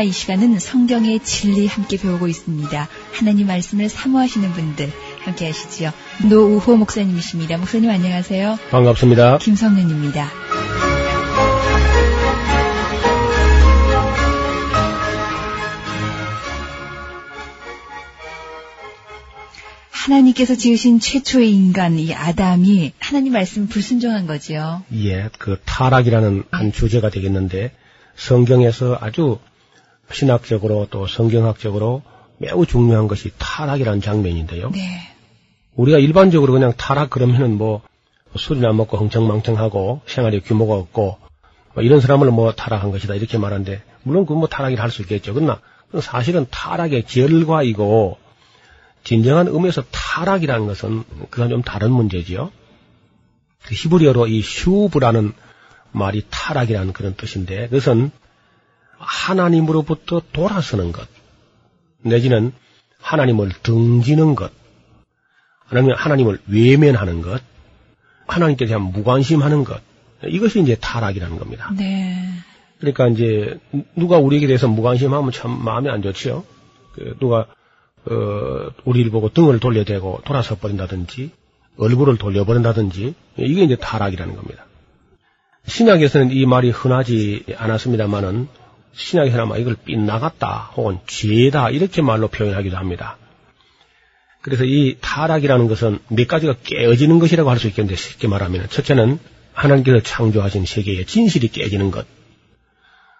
파노라마 이 시간은 성경의 진리 함께 배우고 있습니다. 하나님 말씀을 사모하시는 분들 함께 하시지요. 노우호 목사님이십니다. 목사님 안녕하세요. 반갑습니다. 김성윤입니다. 하나님께서 지으신 최초의 인간, 이 아담이 하나님 말씀 불순종한 거지요. 예, 그 타락이라는 한 주제가 되겠는데 성경에서 아주 신학적으로 또 성경학적으로 매우 중요한 것이 타락이라는 장면인데요. 네. 우리가 일반적으로 그냥 타락 그러면은 뭐 술이나 먹고 흥청망청하고 생활에 규모가 없고 뭐 이런 사람을 뭐 타락한 것이다 이렇게 말하는데 물론 그 뭐 타락이라 할 수 있겠죠. 그러나 사실은 타락의 결과이고 진정한 의미에서 타락이라는 것은 그건 좀 다른 문제지요. 그 히브리어로 이 슈브라는 말이 타락이라는 그런 뜻인데 그것은 하나님으로부터 돌아서는 것 내지는 하나님을 등지는 것 아니면 하나님을 외면하는 것 하나님께 대한 무관심하는 것 이것이 이제 타락이라는 겁니다. 네. 그러니까 이제 누가 우리에게 대해서 무관심하면 참 마음이 안 좋지요. 그 누가 어, 우리를 보고 등을 돌려대고 돌아서 버린다든지 얼굴을 돌려버린다든지 이게 이제 타락이라는 겁니다. 신약에서는 이 말이 흔하지 않았습니다만은 신약에서는 아마 이걸 빗나갔다 혹은 죄다 이렇게 말로 표현하기도 합니다. 그래서 이 타락이라는 것은 몇 가지가 깨어지는 것이라고 할 수 있겠는데 쉽게 말하면 첫째는 하나님께서 창조하신 세계의 진실이 깨지는 것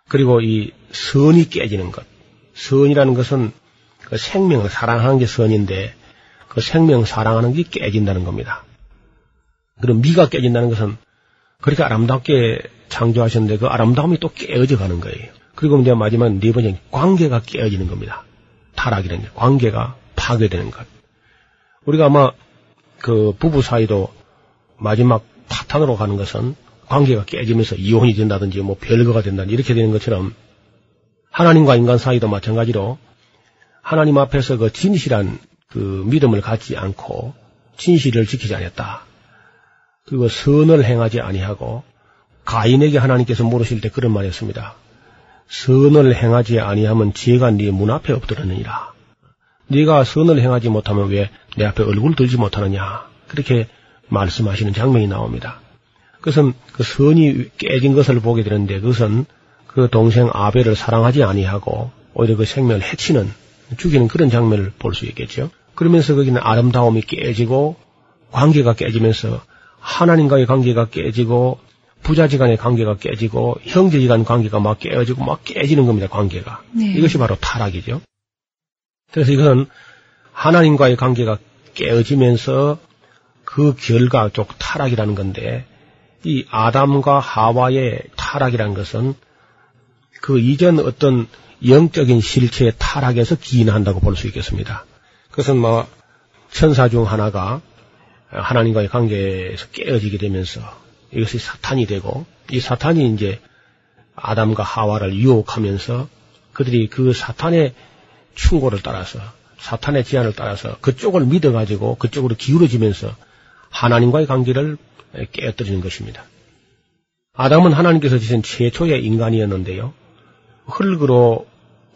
그리고 이 선이 깨지는 것 선이라는 것은 그 생명을 사랑하는 게 선인데 그 생명 사랑하는 게 깨진다는 겁니다. 그럼 미가 깨진다는 것은 그렇게 아름답게 창조하셨는데 그 아름다움이 또 깨어져 가는 거예요. 그리고 이제 마지막 네 번째 관계가 깨어지는 겁니다. 타락이라는 게 관계가 파괴되는 것. 우리가 아마 그 부부 사이도 마지막 파탄으로 가는 것은 관계가 깨지면서 이혼이 된다든지 뭐 별거가 된다든지 이렇게 되는 것처럼 하나님과 인간 사이도 마찬가지로 하나님 앞에서 그 진실한 그 믿음을 갖지 않고 진실을 지키지 않았다. 그리고 선을 행하지 아니하고 가인에게 하나님께서 물으실 때 그런 말이었습니다. 선을 행하지 아니하면 죄가 네 문 앞에 엎드렸느니라. 네가 선을 행하지 못하면 왜 내 앞에 얼굴 들지 못하느냐. 그렇게 말씀하시는 장면이 나옵니다. 그것은 그 선이 깨진 것을 보게 되는데 그것은 그 동생 아벨을 사랑하지 아니하고 오히려 그 생명을 해치는 죽이는 그런 장면을 볼 수 있겠죠. 그러면서 거기는 아름다움이 깨지고 관계가 깨지면서 하나님과의 관계가 깨지고 부자지간의 관계가 깨지고 형제지간 관계가 막 깨어지고 막 깨지는 겁니다. 관계가 네. 이것이 바로 타락이죠. 그래서 이것은 하나님과의 관계가 깨어지면서 그 결과 쪽 타락이라는 건데 이 아담과 하와의 타락이라는 것은 그 이전 어떤 영적인 실체의 타락에서 기인한다고 볼 수 있겠습니다. 그것은 뭐 천사 중 하나가 하나님과의 관계에서 깨어지게 되면서 이것이 사탄이 되고 이 사탄이 이제 아담과 하와를 유혹하면서 그들이 그 사탄의 충고를 따라서 사탄의 제안을 따라서 그쪽을 믿어가지고 그쪽으로 기울어지면서 하나님과의 관계를 깨뜨리는 것입니다. 아담은 하나님께서 지신 최초의 인간이었는데요. 흙으로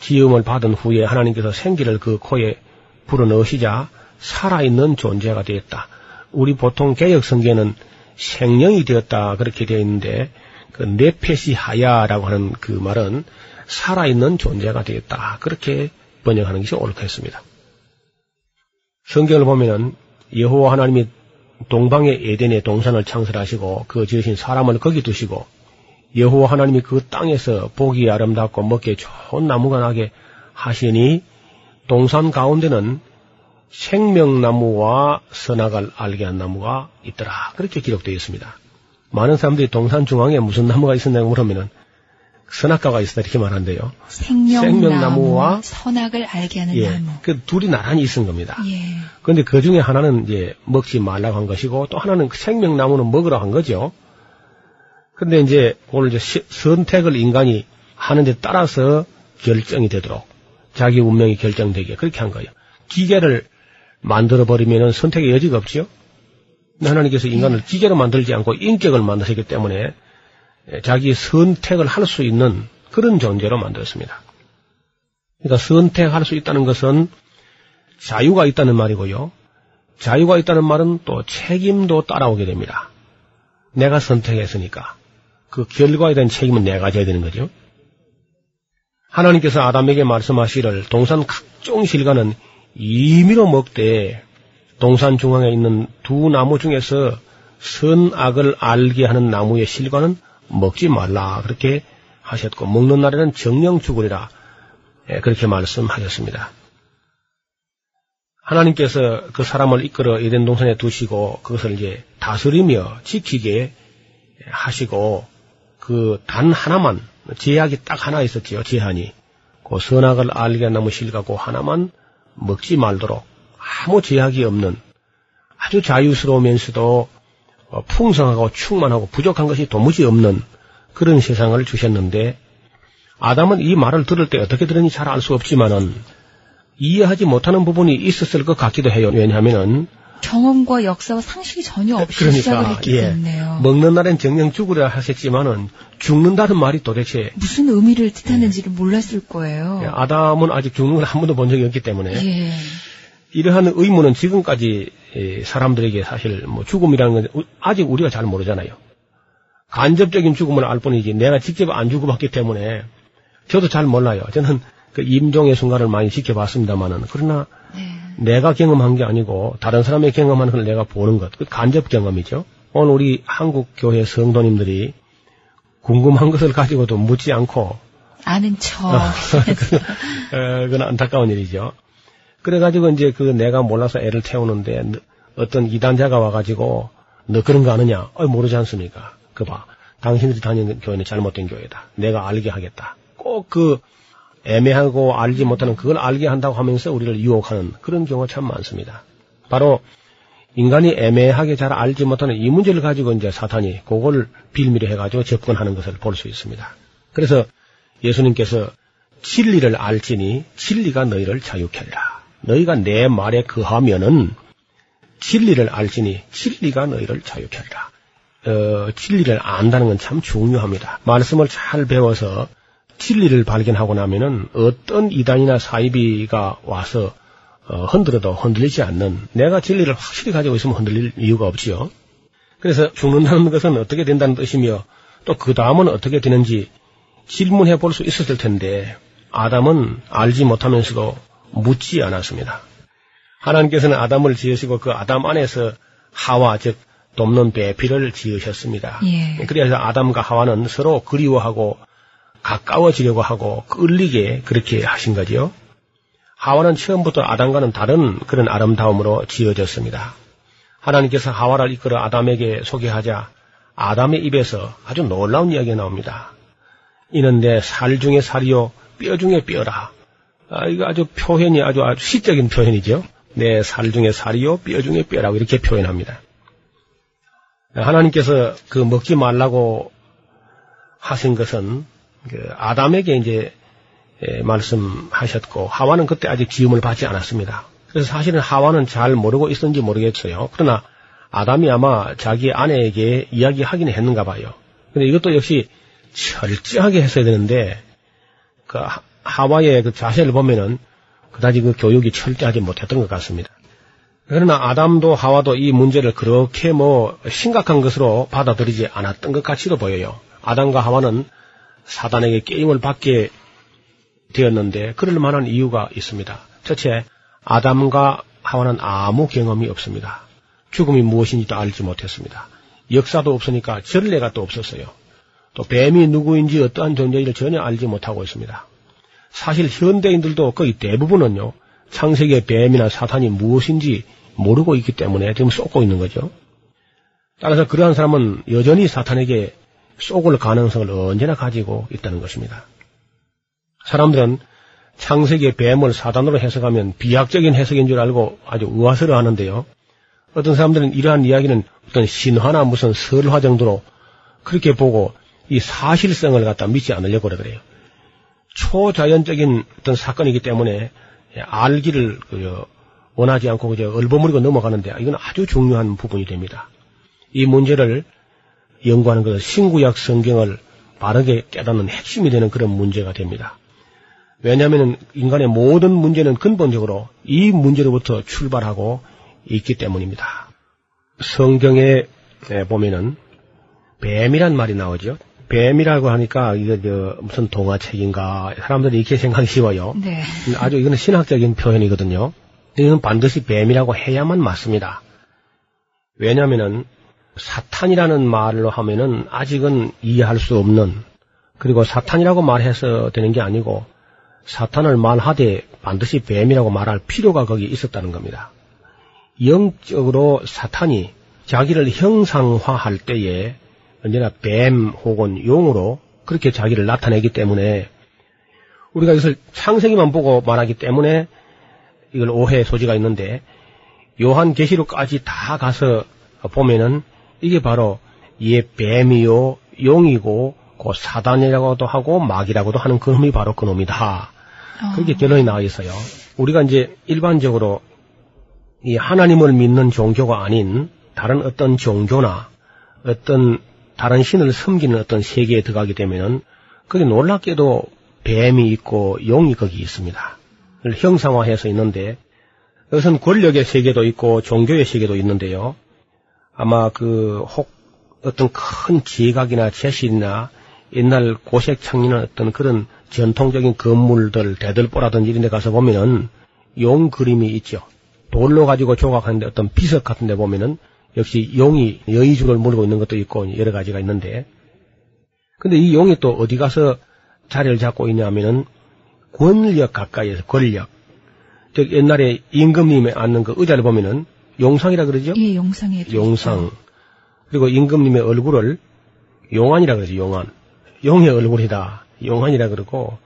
지음을 받은 후에 하나님께서 생기를 그 코에 불어넣으시자 살아있는 존재가 되었다. 우리 보통 개혁 성경에는 생명이 되었다 그렇게 되어 있는데 그 네페시 하야라고 하는 그 말은 살아있는 존재가 되었다 그렇게 번역하는 것이 옳겠습니다. 성경을 보면은 여호와 하나님이 동방의 에덴의 동산을 창설하시고 그 지으신 사람을 거기 두시고 여호와 하나님이 그 땅에서 보기 아름답고 먹기에 좋은 나무가 나게 하시니 동산 가운데는 생명나무와 선악을 알게 한 나무가 있더라. 그렇게 기록되어 있습니다. 많은 사람들이 동산 중앙에 무슨 나무가 있었냐고 물으면은 선악과가 있었다 이렇게 말한대요. 생명나무, 생명나무와 선악을 알게 하는 예. 나무. 그 둘이 나란히 있은 겁니다. 예. 그런데 그 중에 하나는 이제 먹지 말라고 한 것이고 또 하나는 그 생명나무는 먹으라고 한 거죠. 근데 이제 오늘 이제 시- 선택을 인간이 하는 데 따라서 결정이 되도록 자기 운명이 결정되게 그렇게 한 거예요. 기계를 만들어 버리면은 선택의 여지가 없지요. 하나님께서 인간을 기계로 만들지 않고 인격을 만드셨기 때문에 자기 선택을 할 수 있는 그런 존재로 만들었습니다. 그러니까 선택할 수 있다는 것은 자유가 있다는 말이고요. 자유가 있다는 말은 또 책임도 따라오게 됩니다. 내가 선택했으니까 그 결과에 대한 책임은 내가 져야 되는 거죠. 하나님께서 아담에게 말씀하시기를 동산 각종 실과는 임의로 먹되 동산 중앙에 있는 두 나무 중에서 선악을 알게 하는 나무의 실과는 먹지 말라. 그렇게 하셨고 먹는 날에는 정령 죽으리라. 예, 그렇게 말씀하셨습니다. 하나님께서 그 사람을 이끌어 에덴 동산에 두시고 그것을 이제 다스리며 지키게 하시고 그 단 하나만 제약이 딱 하나 있었지요 제한이. 그 선악을 알게 나무 실가고 하나만 먹지 말도록 아무 제약이 없는 아주 자유스러우면서도 어, 풍성하고 충만하고 부족한 것이 도무지 없는 그런 세상을 주셨는데 아담은 이 말을 들을 때 어떻게 들었는지 잘알 수 없지만은 이해하지 못하는 부분이 있었을 것 같기도 해요. 왜냐하면은 경험과 역사와 상식이 전혀 없이 그러니까, 시작을 했기 예. 때문에요. 먹는 날엔 정령 죽으려 하셨지만은 죽는다는 말이 도대체 무슨 의미를 뜻하는지를 몰랐을 거예요. 예, 아담은 아직 죽는 걸 한 번도 본 적이 없기 때문에 예. 이러한 의문은 지금까지 예, 사람들에게 사실 뭐 죽음이라는 건 우- 아직 우리가 잘 모르잖아요. 간접적인 죽음을 알 뿐이지 내가 직접 안 죽어봤기 때문에 저도 잘 몰라요. 저는 그 임종의 순간을 많이 지켜봤습니다만은 그러나 네. 내가 경험한 게 아니고 다른 사람의 경험하는 걸 내가 보는 것, 그 간접 경험이죠. 오늘 우리 한국 교회 성도님들이 궁금한 것을 가지고도 묻지 않고 아는 척. 어, 그건 안타까운 일이죠. 그래가지고 이제 그 내가 몰라서 애를 태우는데 너- 어떤 이단자가 와가지고 너 그런 거 아느냐? 어 모르지 않습니까? 그 봐. 당신들이 다니는 교회는 잘못된 교회다. 내가 알게 하겠다. 꼭 그 애매하고 알지 못하는 그걸 알게 한다고 하면서 우리를 유혹하는 그런 경우가 참 많습니다. 바로 인간이 애매하게 잘 알지 못하는 이 문제를 가지고 이제 사탄이 그걸 빌미로 해가지고 접근하는 것을 볼 수 있습니다. 그래서 예수님께서 진리를 알지니 진리가 너희를 자유케 하리라. 너희가 내 말에 거하면은 진리를 알지니 진리가 너희를 자유케 하리라. 어, 진리를 안다는 건 참 중요합니다. 말씀을 잘 배워서 진리를 발견하고 나면은 어떤 이단이나 사이비가 와서 어, 흔들어도 흔들리지 않는 내가 진리를 확실히 가지고 있으면 흔들릴 이유가 없지요. 그래서 죽는다는 것은 어떻게 된다는 뜻이며 또 그 다음은 어떻게 되는지 질문해 볼 수 있었을 텐데 아담은 알지 못하면서도 묻지 않았습니다. 하나님께서는 아담을 지으시고 그 아담 안에서 하와 즉 돕는 배필을 지으셨습니다. 예. 그래서 아담과 하와는 서로 그리워하고 가까워지려고 하고 끌리게 그렇게 하신 거지요. 하와는 처음부터 아담과는 다른 그런 아름다움으로 지어졌습니다. 하나님께서 하와를 이끌어 아담에게 소개하자 아담의 입에서 아주 놀라운 이야기가 나옵니다. 이는 내 살 중에 살이요 뼈 중에 뼈라. 아, 이거 아주 표현이 아주 아주 시적인 표현이죠. 내 살 중에 살이요 뼈 중에 뼈라고 이렇게 표현합니다. 하나님께서 그 먹지 말라고 하신 것은 그 아담에게 이제 예, 말씀하셨고 하와는 그때 아직 지음을 받지 않았습니다. 그래서 사실은 하와는 잘 모르고 있었는지 모르겠어요. 그러나 아담이 아마 자기 아내에게 이야기하긴 했는가 봐요. 근데 이것도 역시 철저하게 했어야 되는데 그 하- 하와의 그 자세를 보면은 그다지 그 교육이 철저하지 못했던 것 같습니다. 그러나 아담도 하와도 이 문제를 그렇게 뭐 심각한 것으로 받아들이지 않았던 것 같이도 보여요. 아담과 하와는 사단에게 게임을 받게 되었는데 그럴 만한 이유가 있습니다. 첫째, 아담과 하와는 아무 경험이 없습니다. 죽음이 무엇인지도 알지 못했습니다. 역사도 없으니까 전례가 또 없었어요. 또 뱀이 누구인지 어떠한 존재인지를 전혀 알지 못하고 있습니다. 사실 현대인들도 거의 대부분은요, 창세기의 뱀이나 사탄이 무엇인지 모르고 있기 때문에 지금 쏟고 있는 거죠. 따라서 그러한 사람은 여전히 사탄에게 쏘을 가능성을 언제나 가지고 있다는 것입니다. 사람들은 창세기의 뱀을 사단으로 해석하면 비약적인 해석인 줄 알고 아주 의아스러워 하는데요. 어떤 사람들은 이러한 이야기는 어떤 신화나 무슨 설화 정도로 그렇게 보고 이 사실성을 갖다 믿지 않으려고 그래요. 초자연적인 어떤 사건이기 때문에 알기를 그 원하지 않고 그저 얼버무리고 넘어가는데 이건 아주 중요한 부분이 됩니다. 이 문제를 연구하는 것은 신구약 성경을 바르게 깨닫는 핵심이 되는 그런 문제가 됩니다. 왜냐하면 인간의 모든 문제는 근본적으로 이 문제로부터 출발하고 있기 때문입니다. 성경에 보면은 뱀이란 말이 나오죠. 뱀이라고 하니까 이거 저 무슨 동화책인가 사람들이 이렇게 생각이 쉬워요. 네. 아주 이거는 신학적인 표현이거든요. 이건 반드시 뱀이라고 해야만 맞습니다. 왜냐하면은 사탄이라는 말로 하면은 아직은 이해할 수 없는 그리고 사탄이라고 말해서 되는 게 아니고 사탄을 말하되 반드시 뱀이라고 말할 필요가 거기 있었다는 겁니다. 영적으로 사탄이 자기를 형상화할 때에 언제나 뱀 혹은 용으로 그렇게 자기를 나타내기 때문에 우리가 이것을 창세기만 보고 말하기 때문에 이걸 오해의 소지가 있는데 요한 계시록까지 다 가서 보면은 이게 바로 예 뱀이요 용이고 그 사단이라고도 하고 마귀라고도 하는 그놈이 바로 그놈이다. 그렇게 결론이 나와 있어요. 우리가 이제 일반적으로 이 하나님을 믿는 종교가 아닌 다른 어떤 종교나 어떤 다른 신을 섬기는 어떤 세계에 들어가게 되면은 거기 놀랍게도 뱀이 있고 용이 거기 있습니다. 형상화해서 있는데 이것은 권력의 세계도 있고 종교의 세계도 있는데요. 아마 그 혹 어떤 큰 지각이나 제실이나 옛날 고색 창리나 어떤 그런 전통적인 건물들 대들보라든지 이런 데 가서 보면은 용 그림이 있죠. 돌로 가지고 조각하는데 어떤 비석 같은 데 보면은 역시 용이 여의주를 물고 있는 것도 있고 여러 가지가 있는데 근데 이 용이 또 어디 가서 자리를 잡고 있냐면은 권력 가까이에서 권력 즉 옛날에 임금님이 앉는 그 의자를 보면은 용상이라 그러죠? 예, 용상에 용상. 그리고 임금님의 얼굴을 용안이라 그러죠, 용안. 용의 얼굴이다. 용안이라 그러고,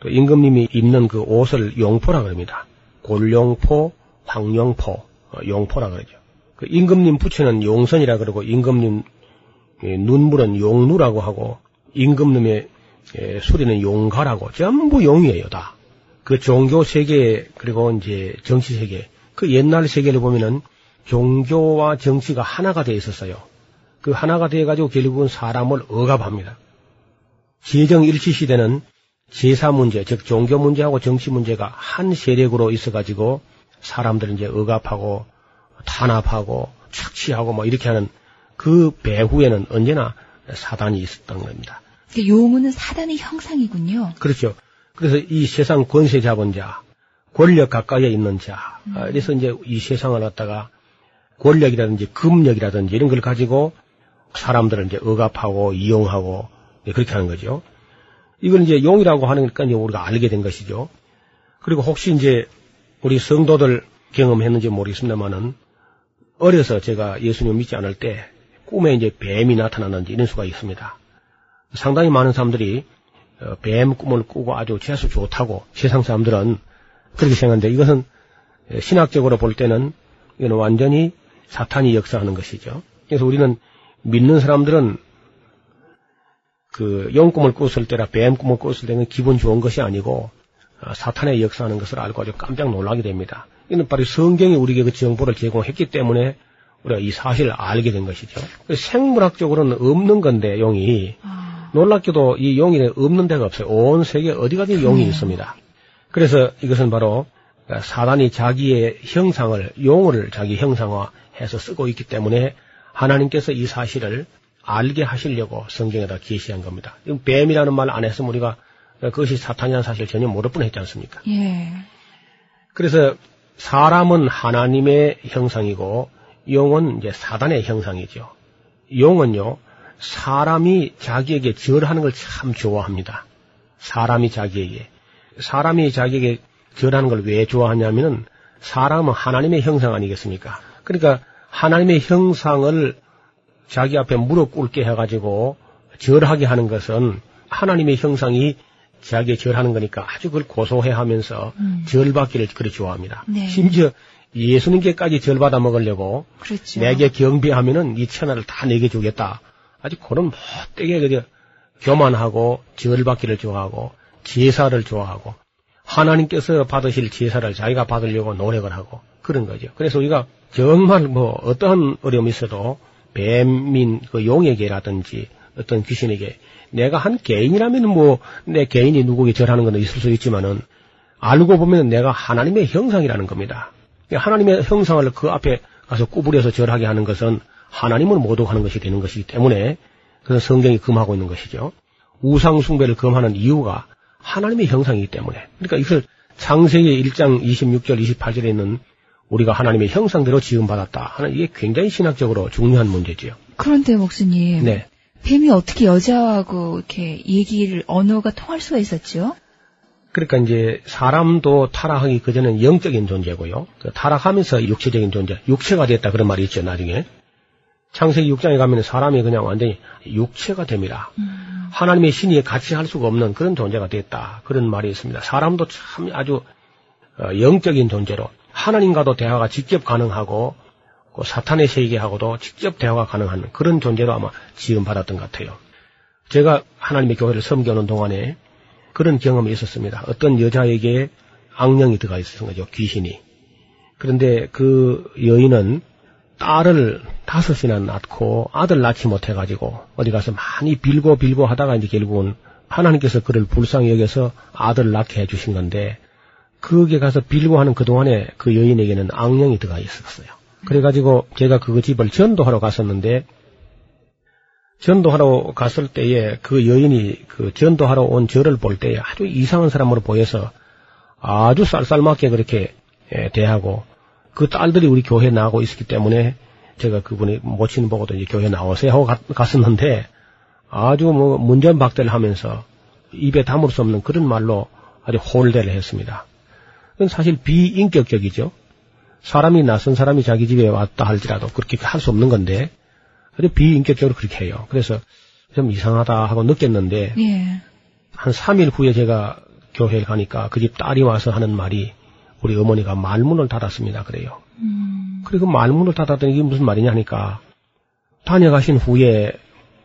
또 임금님이 입는 그 옷을 용포라 그럽니다. 골용포, 황용포, 어, 용포라 그러죠. 그 임금님 부처는 용선이라 그러고, 임금님 눈물은 용누라고 하고, 임금님의 수리는 용가라고, 전부 용이에요, 다. 그 종교 세계, 그리고 이제 정치 세계, 그 옛날 세계를 보면은 종교와 정치가 하나가 돼 있었어요. 그 하나가 돼 가지고 결국은 사람을 억압합니다. 제정 일치 시대는 제사 문제, 즉 종교 문제하고 정치 문제가 한 세력으로 있어 가지고 사람들을 이제 억압하고 탄압하고 착취하고 뭐 이렇게 하는 그 배후에는 언제나 사단이 있었던 겁니다. 용은 사단의 형상이군요. 그렇죠. 그래서 이 세상 권세 잡은 자, 권력 가까이에 있는 자. 음. 그래서 이제 이 세상을 갖다가 권력이라든지 금력이라든지 이런 걸 가지고 사람들을 이제 억압하고 이용하고 그렇게 하는 거죠. 이걸 이제 용이라고 하니까 이제 우리가 알게 된 것이죠. 그리고 혹시 이제 우리 성도들 경험했는지 모르겠습니다만은 어려서 제가 예수님 믿지 않을 때 꿈에 이제 뱀이 나타나는지 이런 수가 있습니다. 상당히 많은 사람들이 어, 뱀 꿈을 꾸고 아주 재수 좋다고 세상 사람들은 그렇게 생각하는데 이것은 신학적으로 볼 때는 이건 완전히 사탄이 역사하는 것이죠. 그래서 우리는 믿는 사람들은 그 영꿈을 꿨을 때나 뱀 꿈을 꿨을 때는 기분 좋은 것이 아니고 아, 사탄의 역사하는 것을 알고 아주 깜짝 놀라게 됩니다. 이는 바로 성경이 우리에게 그 정보를 제공했기 때문에 우리가 이 사실을 알게 된 것이죠. 생물학적으로는 없는 건데 용이 아. 놀랍게도 이 용이 없는 데가 없어요. 온 세계 어디 가든 용이 음. 있습니다. 그래서 이것은 바로 사단이 자기의 형상을 용어를 자기 형상화해서 쓰고 있기 때문에 하나님께서 이 사실을 알게 하시려고 성경에다 계시한 겁니다. 뱀이라는 말 안 했으면 우리가 그것이 사탄이라는 사실 전혀 모를 뻔했지 않습니까? 예. 그래서 사람은 하나님의 형상이고 용은 이제 사단의 형상이죠. 용은요 사람이 자기에게 절하는 걸 참 좋아합니다. 사람이 자기에게 사람이 자기에게 절하는 걸 왜 좋아하냐면은 사람은 하나님의 형상 아니겠습니까? 그러니까 하나님의 형상을 자기 앞에 무릎 꿇게 해가지고 절하게 하는 것은 하나님의 형상이 자기에 절하는 거니까 아주 그걸 고소해 하면서 음. 절받기를 그리 좋아합니다. 네. 심지어 예수님께까지 절 받아 먹으려고 그렇죠. 내게 경배하면은 이 천하를 다 내게 주겠다. 아주 그런 못되게 그저 교만하고 절 받기를 좋아하고 제사를 좋아하고 하나님께서 받으실 제사를 자기가 받으려고 노력을 하고 그런 거죠. 그래서 우리가 정말 뭐 어떠한 어려움이 있어도 뱀민 그 용에게라든지 어떤 귀신에게 내가 한 개인이라면 뭐 내 개인이 누구에게 절하는 건 있을 수 있지만은 알고 보면 내가 하나님의 형상이라는 겁니다. 하나님의 형상을 그 앞에 가서 구부려서 절하게 하는 것은 하나님을 모독하는 것이 되는 것이기 때문에 그래서 성경이 금하고 있는 것이죠. 우상 숭배를 금하는 이유가 하나님의 형상이기 때문에. 그러니까 이것을 창세기 1장 26절 28절에 있는 우리가 하나님의 형상대로 지음받았다 하는 이게 굉장히 신학적으로 중요한 문제지요. 그런데 목수님. 네. 뱀이 어떻게 여자하고 이렇게 얘기를 언어가 통할 수가 있었죠? 그러니까 이제 사람도 타락하기 그전에는 영적인 존재고요. 그 타락하면서 육체적인 존재, 육체가 됐다 그런 말이 있죠, 나중에. 창세기 6장에 가면 사람이 그냥 완전히 육체가 됩니다. 음. 하나님의 신이 같이 할 수가 없는 그런 존재가 됐다. 그런 말이 있습니다. 사람도 참 아주 어, 영적인 존재로 하나님과도 대화가 직접 가능하고 그 사탄의 세계하고도 직접 대화가 가능한 그런 존재로 아마 지음받았던 것 같아요. 제가 하나님의 교회를 섬겨오는 동안에 그런 경험이 있었습니다. 어떤 여자에게 악령이 들어가 있었던 거죠. 귀신이. 그런데 그 여인은 딸을 다섯이나 낳고 아들 낳지 못해가지고 어디 가서 많이 빌고 빌고 하다가 이제 결국은 하나님께서 그를 불쌍히 여겨서 아들을 낳게 해주신 건데 거기에 가서 빌고 하는 그동안에 그 여인에게는 악령이 들어가 있었어요. 그래가지고 제가 그 집을 전도하러 갔었는데 전도하러 갔을 때에 그 여인이 그 전도하러 온 저를 볼 때에 아주 이상한 사람으로 보여서 아주 쌀쌀맞게 그렇게 예, 대하고 그 딸들이 우리 교회에 나오고 있었기 때문에 제가 그분이 모친 보고도 이제 교회 나오세요 하고 갔, 갔었는데 아주 뭐 문전박대를 하면서 입에 담을 수 없는 그런 말로 아주 홀대를 했습니다. 그건 사실 비인격적이죠. 사람이 낯선 사람이 자기 집에 왔다 할지라도 그렇게 할 수 없는 건데 아주 비인격적으로 그렇게 해요. 그래서 좀 이상하다 하고 느꼈는데 예. 한 3일 후에 제가 교회를 가니까 그 집 딸이 와서 하는 말이 우리 어머니가 말문을 닫았습니다. 그래요. 음. 그리고 말문을 닫았더니 이게 무슨 말이냐 하니까 다녀가신 후에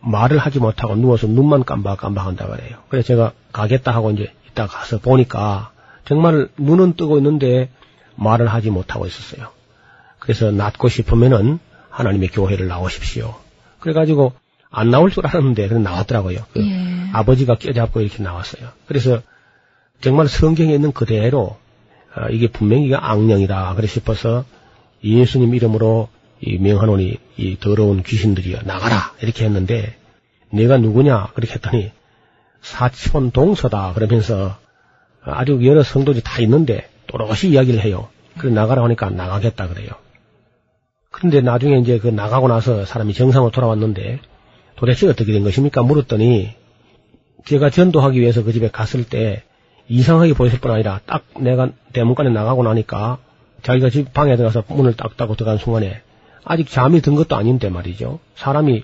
말을 하지 못하고 누워서 눈만 깜박깜박 한다 그래요. 그래서 제가 가겠다 하고 이제 이따 가서 보니까 정말 눈은 뜨고 있는데 말을 하지 못하고 있었어요. 그래서 낫고 싶으면은 하나님의 교회를 나오십시오. 그래가지고 안 나올 줄 알았는데 그냥 나왔더라고요. 그 예. 아버지가 껴잡고 이렇게 나왔어요. 그래서 정말 성경에 있는 그대로 어, 이게 분명히 이게 악령이다 그래 싶어서 예수님 이름으로 이 명하노니 이 더러운 귀신들이여 나가라 이렇게 했는데 내가 누구냐 그렇게 했더니 사촌 동서다 그러면서 아주 여러 성도들이 다 있는데 또렷이 이야기를 해요. 그래 나가라 하니까 나가겠다 그래요. 그런데 나중에 이제 그 나가고 나서 사람이 정상으로 돌아왔는데 도대체 어떻게 된 것입니까? 물었더니 제가 전도하기 위해서 그 집에 갔을 때 이상하게 보였을 뿐 아니라 딱 내가 대문간에 나가고 나니까 자기가 집 방에 들어가서 문을 딱 닫고 들어간 순간에 아직 잠이 든 것도 아닌데 말이죠. 사람이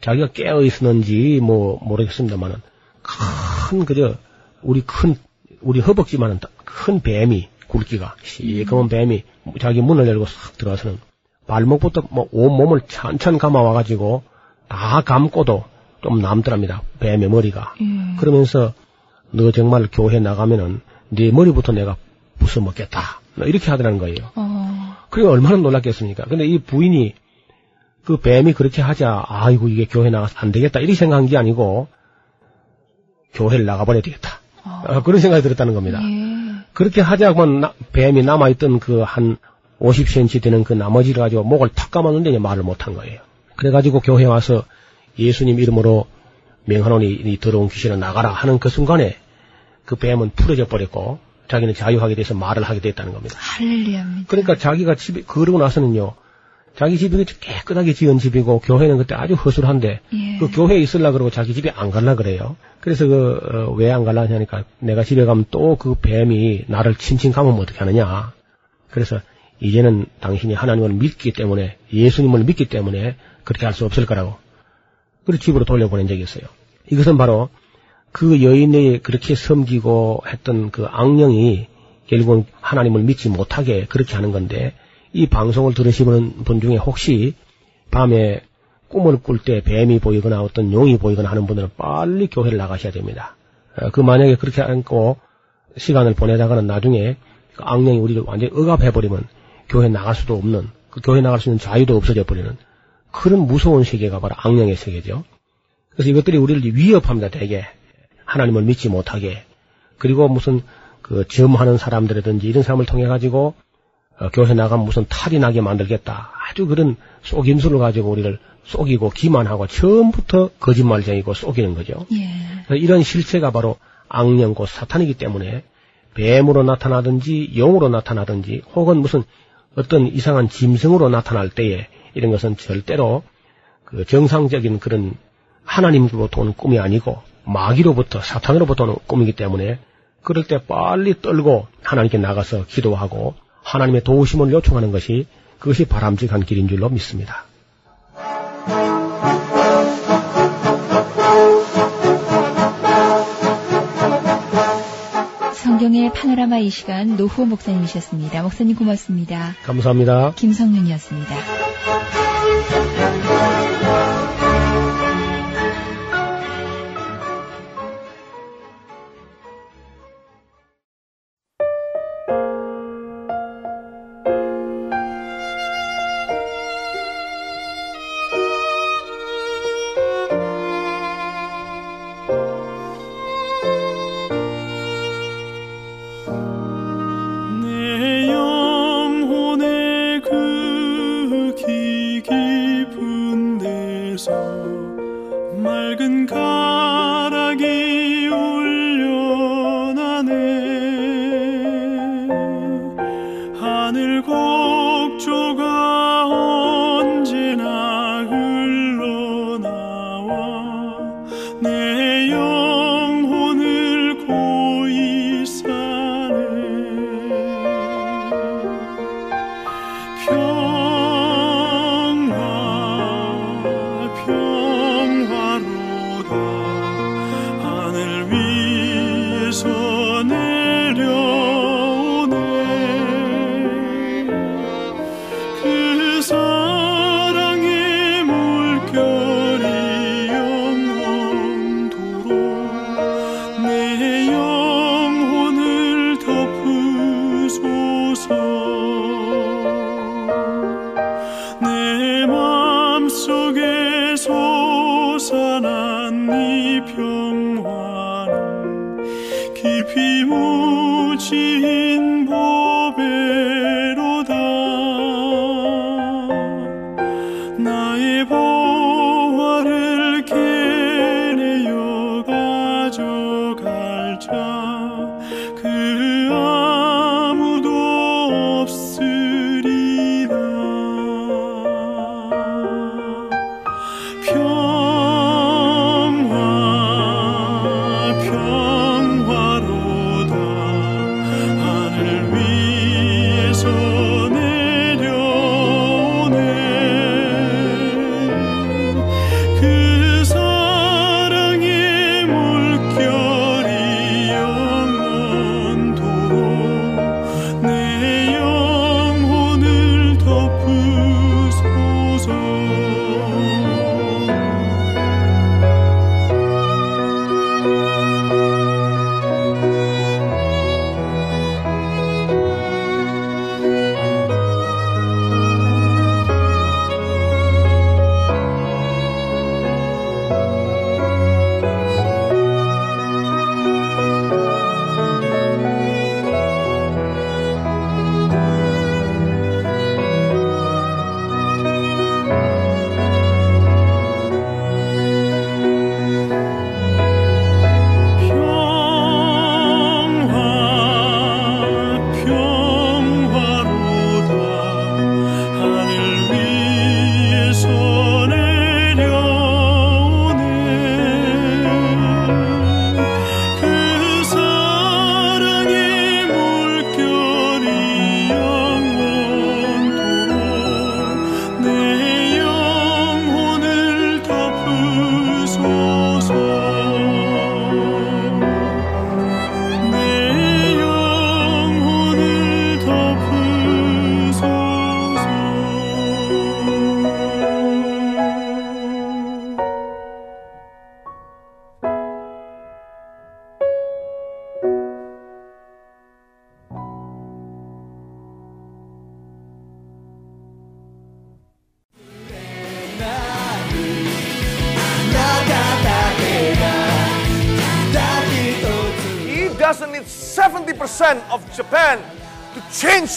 자기가 깨어 있었는지 뭐 모르겠습니다만은 큰 그저 우리 큰 우리 허벅지만한 큰 뱀이 굵기가 시커먼 뱀이 자기 문을 열고 싹 들어가서는 발목부터 뭐 온 몸을 찬찬 감아 와가지고 다 감고도 좀 남더랍니다. 뱀의 머리가. 예. 그러면서 너 정말 교회 나가면은 네 머리부터 내가 부숴먹겠다. 뭐 이렇게 하더라는 거예요. 어. 그게 얼마나 놀랐겠습니까? 근데 이 부인이 그 뱀이 그렇게 하자, 아이고, 이게 교회 나가서 안 되겠다. 이렇게 생각한 게 아니고, 교회를 나가버려야 되겠다. 어. 아, 그런 생각이 들었다는 겁니다. 예. 그렇게 하자고만 나- 뱀이 남아있던 그 한 50cm 되는 그 나머지를 가지고 목을 탁 감았는데 말을 못한 거예요. 그래가지고 교회 와서 예수님 이름으로 명하노니 이 더러운 귀신을 나가라 하는 그 순간에 그 뱀은 풀어져 버렸고 자기는 자유하게 돼서 말을 하게 됐다는 겁니다. 할렐루야입니다. 그러니까 자기가 집에 그러고 나서는요 자기 집이 깨끗하게 지은 집이고 교회는 그때 아주 허술한데 예. 그 교회에 있으려 그러고 자기 집에 안 갈라 그래요. 그래서 그 왜 안 갈라 하니까 내가 집에 가면 또 그 뱀이 나를 친친 감으면 어떻게 하느냐. 그래서 이제는 당신이 하나님을 믿기 때문에 예수님을 믿기 때문에 그렇게 할 수 없을 거라고. 그래서 집으로 돌려보낸 적이 있어요. 이것은 바로 그 여인이 그렇게 섬기고 했던 그 악령이 결국은 하나님을 믿지 못하게 그렇게 하는 건데 이 방송을 들으시는 분 중에 혹시 밤에 꿈을 꿀 때 뱀이 보이거나 어떤 용이 보이거나 하는 분들은 빨리 교회를 나가셔야 됩니다. 어, 그 만약에 그렇게 않고 시간을 보내다가는 나중에 그 악령이 우리를 완전히 억압해버리면 교회 나갈 수도 없는 그 교회 나갈 수 있는 자유도 없어져 버리는 그런 무서운 세계가 바로 악령의 세계죠. 그래서 이것들이 우리를 위협합니다. 대개 하나님을 믿지 못하게 그리고 무슨 그 점하는 사람들이든지 이런 사람을 통해 가지고 어, 교회 나가면 무슨 탈이 나게 만들겠다. 아주 그런 속임수를 가지고 우리를 속이고 기만하고 처음부터 거짓말쟁이고 속이는 거죠. 예. 이런 실체가 바로 악령 곧 사탄이기 때문에 뱀으로 나타나든지 용으로 나타나든지 혹은 무슨 어떤 이상한 짐승으로 나타날 때에 이런 것은 절대로 그 정상적인 그런 하나님으로부터 오는 꿈이 아니고 마귀로부터 사탄으로부터 오는 꿈이기 때문에 그럴 때 빨리 떨고 하나님께 나가서 기도하고 하나님의 도우심을 요청하는 것이 그것이 바람직한 길인 줄로 믿습니다. 성경의 파노라마 이 시간 노후 목사님이셨습니다. 목사님 고맙습니다. 감사합니다. 김성윤이었습니다.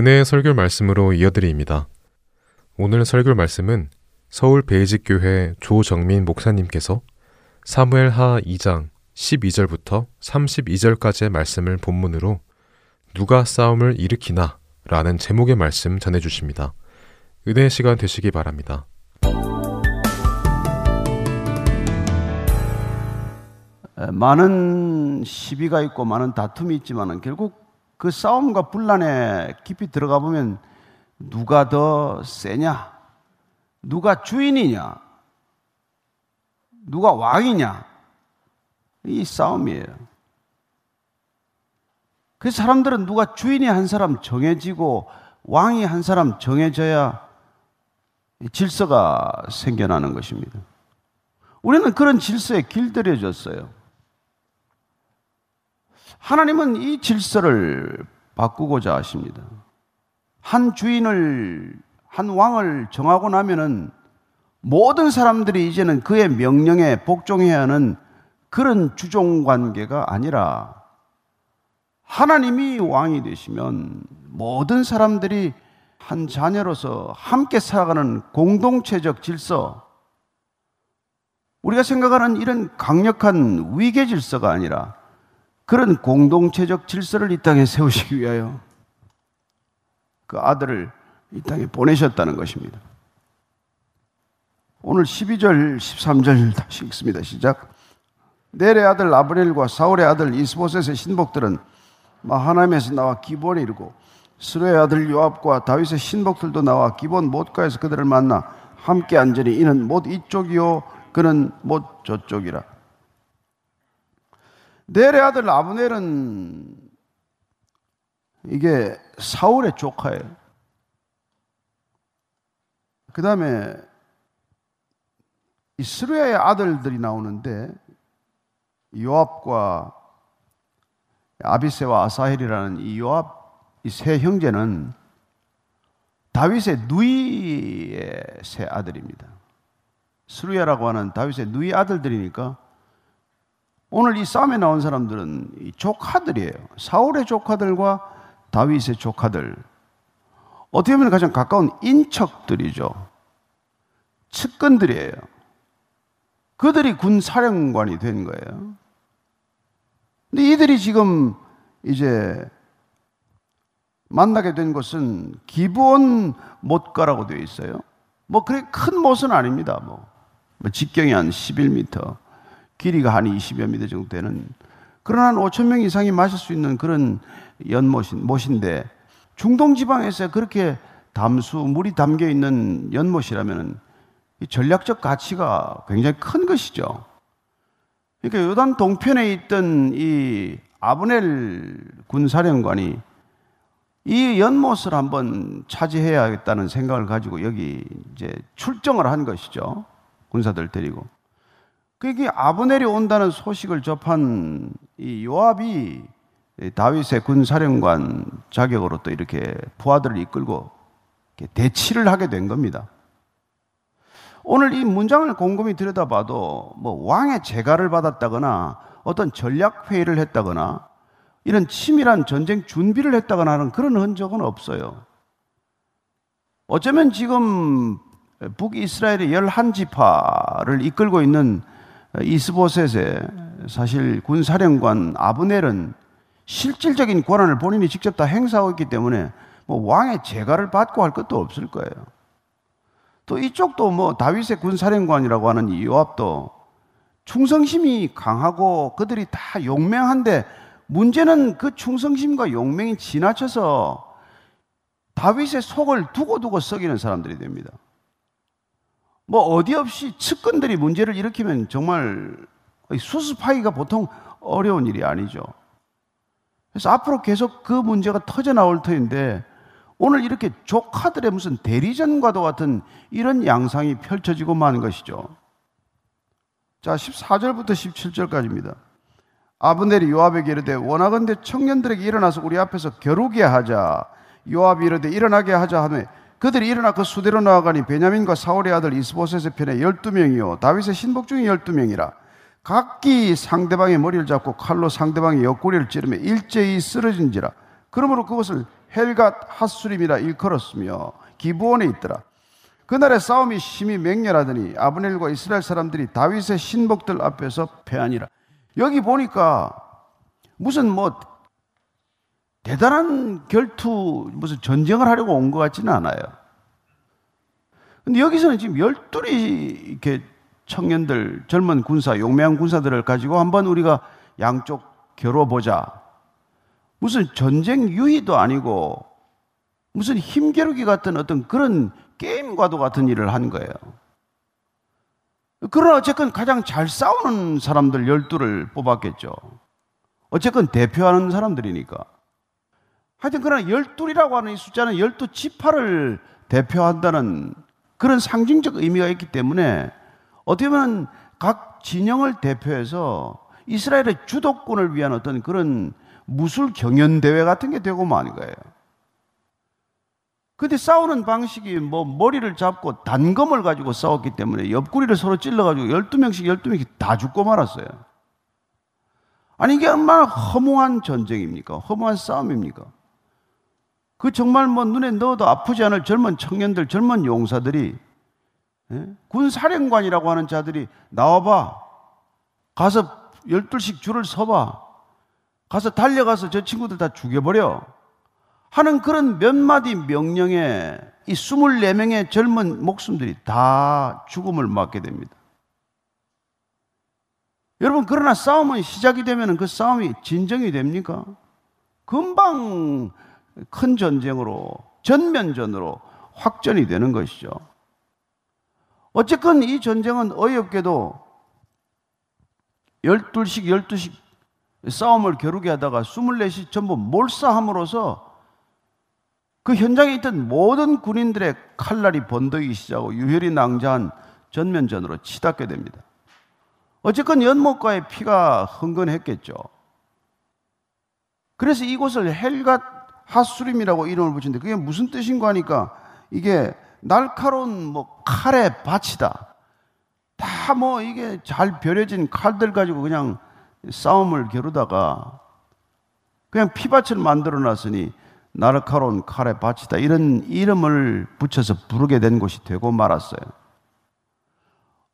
은혜의 설교 말씀으로 이어드립니다. 오늘 설교 말씀은 서울 베이직 교회 조정민 목사님께서 사무엘 하 2장 12절부터 32절까지의 말씀을 본문으로 누가 싸움을 일으키나 라는 제목의 말씀 전해 주십니다. 은혜의 시간 되시기 바랍니다. 많은 시비가 있고 많은 다툼이 있지만 결국 그 싸움과 분란에 깊이 들어가 보면 누가 더 세냐? 누가 주인이냐? 누가 왕이냐? 이 싸움이에요. 그 사람들은 누가 주인이 한 사람 정해지고 왕이 한 사람 정해져야 질서가 생겨나는 것입니다. 우리는 그런 질서에 길들여졌어요. 하나님은 이 질서를 바꾸고자 하십니다. 한 주인을, 한 왕을 정하고 나면은 모든 사람들이 이제는 그의 명령에 복종해야 하는 그런 주종 관계가 아니라 하나님이 왕이 되시면 모든 사람들이 한 자녀로서 함께 살아가는 공동체적 질서, 우리가 생각하는 이런 강력한 위계 질서가 아니라 그런 공동체적 질서를 이 땅에 세우시기 위하여 그 아들을 이 땅에 보내셨다는 것입니다. 오늘 12절, 13절 다시 읽습니다. 시작. 넬의 아들 아브넬과 사울의 아들 이스보셋의 신복들은 마하나임에서 나와 기본에 이르고 스루의 아들 요압과 다윗의 신복들도 나와 기본 못가에서 그들을 만나 함께 앉으니 이는 못 이쪽이요 그는 못 저쪽이라. 넬의 아들 아브넬은 이게 사울의 조카예요. 그 다음에 이스루야의 아들들이 나오는데 요압과 아비세와 아사헬이라는 이 요압 이 세 형제는 다윗의 누이의 세 아들입니다. 스루야라고 하는 다윗의 누이 아들들이니까 오늘 이 싸움에 나온 사람들은 조카들이에요. 사울의 조카들과 다윗의 조카들. 어떻게 보면 가장 가까운 인척들이죠. 측근들이에요. 그들이 군 사령관이 된 거예요. 근데 이들이 지금 이제 만나게 된 곳은 기본 못가라고 되어 있어요. 뭐 그렇게 큰 못은 아닙니다. 뭐, 뭐 직경이 한 11m. 길이가 한 20여 미터 정도 되는 그러나 한 5천 명 이상이 마실 수 있는 그런 연못인 못인데 중동 지방에서 그렇게 담수 물이 담겨 있는 연못이라면 전략적 가치가 굉장히 큰 것이죠. 그러니까 요단 동편에 있던 이 아브넬 군사령관이 이 연못을 한번 차지해야겠다는 생각을 가지고 여기 이제 출정을 한 것이죠. 군사들 데리고. 그게 아브넬이 온다는 소식을 접한 이 요압이 다윗의 군사령관 자격으로 또 이렇게 부하들을 이끌고 대치를 하게 된 겁니다. 오늘 이 문장을 곰곰이 들여다봐도 뭐 왕의 재가를 받았다거나 어떤 전략 회의를 했다거나 이런 치밀한 전쟁 준비를 했다거나 하는 그런 흔적은 없어요. 어쩌면 지금 북이스라엘의 열한 지파를 이끌고 있는 이스보셋의 사실 군사령관 아브넬은 실질적인 권한을 본인이 직접 다 행사하고 있기 때문에 뭐 왕의 재가를 받고 할 것도 없을 거예요. 또 이쪽도 뭐 다윗의 군사령관이라고 하는 이 요압도 충성심이 강하고 그들이 다 용맹한데 문제는 그 충성심과 용맹이 지나쳐서 다윗의 속을 두고두고 썩이는 사람들이 됩니다. 뭐 어디 없이 측근들이 문제를 일으키면 정말 수습하기가 보통 어려운 일이 아니죠. 그래서 앞으로 계속 그 문제가 터져 나올 터인데 오늘 이렇게 조카들의 무슨 대리전과도 같은 이런 양상이 펼쳐지고 마는 것이죠. 자, 14절부터 17절까지입니다. 아브넬이 요압에게 이르되 원하건대 청년들에게 일어나서 우리 앞에서 겨루게 하자. 요압이 이르되 일어나게 하자 하며 그들이 일어나 그 수대로 나아가니 베냐민과 사울의 아들 이스보셋의 편에 12명이요. 다윗의 신복 중에 12명이라. 각기 상대방의 머리를 잡고 칼로 상대방의 옆구리를 찌르며 일제히 쓰러진지라. 그러므로 그것을 헬갓 핫수림이라 일컬었으며 기부원에 있더라. 그날의 싸움이 심히 맹렬하더니 아브넬과 이스라엘 사람들이 다윗의 신복들 앞에서 패하니라. 여기 보니까 무슨 뭐 대단한 결투, 무슨 전쟁을 하려고 온 것 같지는 않아요. 근데 여기서는 지금 열둘이 이렇게 청년들, 젊은 군사, 용맹한 군사들을 가지고 한번 우리가 양쪽 겨뤄보자. 무슨 전쟁 유희도 아니고 무슨 힘겨루기 같은 어떤 그런 게임과도 같은 일을 한 거예요. 그러나 어쨌건 가장 잘 싸우는 사람들 열두를 뽑았겠죠. 어쨌건 대표하는 사람들이니까. 하여튼 그러나 열둘이라고 하는 이 숫자는 열두 지파를 대표한다는 그런 상징적 의미가 있기 때문에 어떻게 보면 각 진영을 대표해서 이스라엘의 주도권을 위한 어떤 그런 무술 경연 대회 같은 게 되고 마는 거예요. 근데 싸우는 방식이 뭐 머리를 잡고 단검을 가지고 싸웠기 때문에 옆구리를 서로 찔러가지고 12명씩 12명씩 다 죽고 말았어요. 아니 이게 얼마나 허무한 전쟁입니까? 허무한 싸움입니까? 그 정말 뭐 눈에 넣어도 아프지 않을 젊은 청년들, 젊은 용사들이 예? 군 사령관이라고 하는 자들이 나와봐. 가서 열둘씩 줄을 서봐. 가서 달려가서 저 친구들 다 죽여버려. 하는 그런 몇 마디 명령에 이 24명의 젊은 목숨들이 다 죽음을 맞게 됩니다. 여러분, 그러나 싸움은 시작이 되면 그 싸움이 진정이 됩니까? 금방 큰 전쟁으로, 전면전으로 확전이 되는 것이죠. 어쨌건 이 전쟁은 어이없게도 12씩, 12씩 싸움을 겨루게 하다가 24씩 전부 몰사함으로써 그 현장에 있던 모든 군인들의 칼날이 번덕이기 시작하고 유혈이 낭자한 전면전으로 치닫게 됩니다. 어쨌건 연못가의 피가 흥건했겠죠. 그래서 이곳을 헬갓 하수림이라고 이름을 붙인데 그게 무슨 뜻인가 하니까 이게 날카로운 뭐 칼의 밭이다. 다 뭐 이게 잘 벼려진 칼들 가지고 그냥 싸움을 겨루다가 그냥 피밭을 만들어 놨으니 나르카로운 칼의 밭이다. 이런 이름을 붙여서 부르게 된 곳이 되고 말았어요.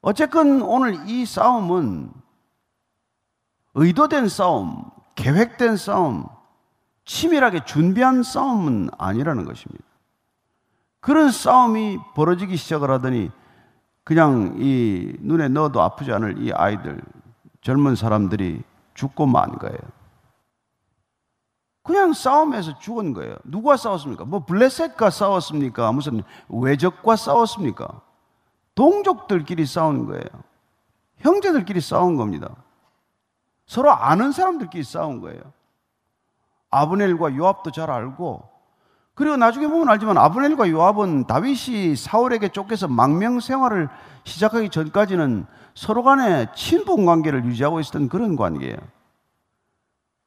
어쨌건 오늘 이 싸움은 의도된 싸움, 계획된 싸움, 치밀하게 준비한 싸움은 아니라는 것입니다. 그런 싸움이 벌어지기 시작을 하더니 그냥 이 눈에 넣어도 아프지 않을 이 아이들, 젊은 사람들이 죽고 만 거예요. 그냥 싸움에서 죽은 거예요. 누가 싸웠습니까? 뭐 블레셋과 싸웠습니까? 무슨 외적과 싸웠습니까? 동족들끼리 싸운 거예요. 형제들끼리 싸운 겁니다. 서로 아는 사람들끼리 싸운 거예요. 아브넬과 요압도 잘 알고 그리고 나중에 보면 알지만 아브넬과 요압은 다윗이 사울에게 쫓겨서 망명 생활을 시작하기 전까지는 서로 간에 친분 관계를 유지하고 있었던 그런 관계예요.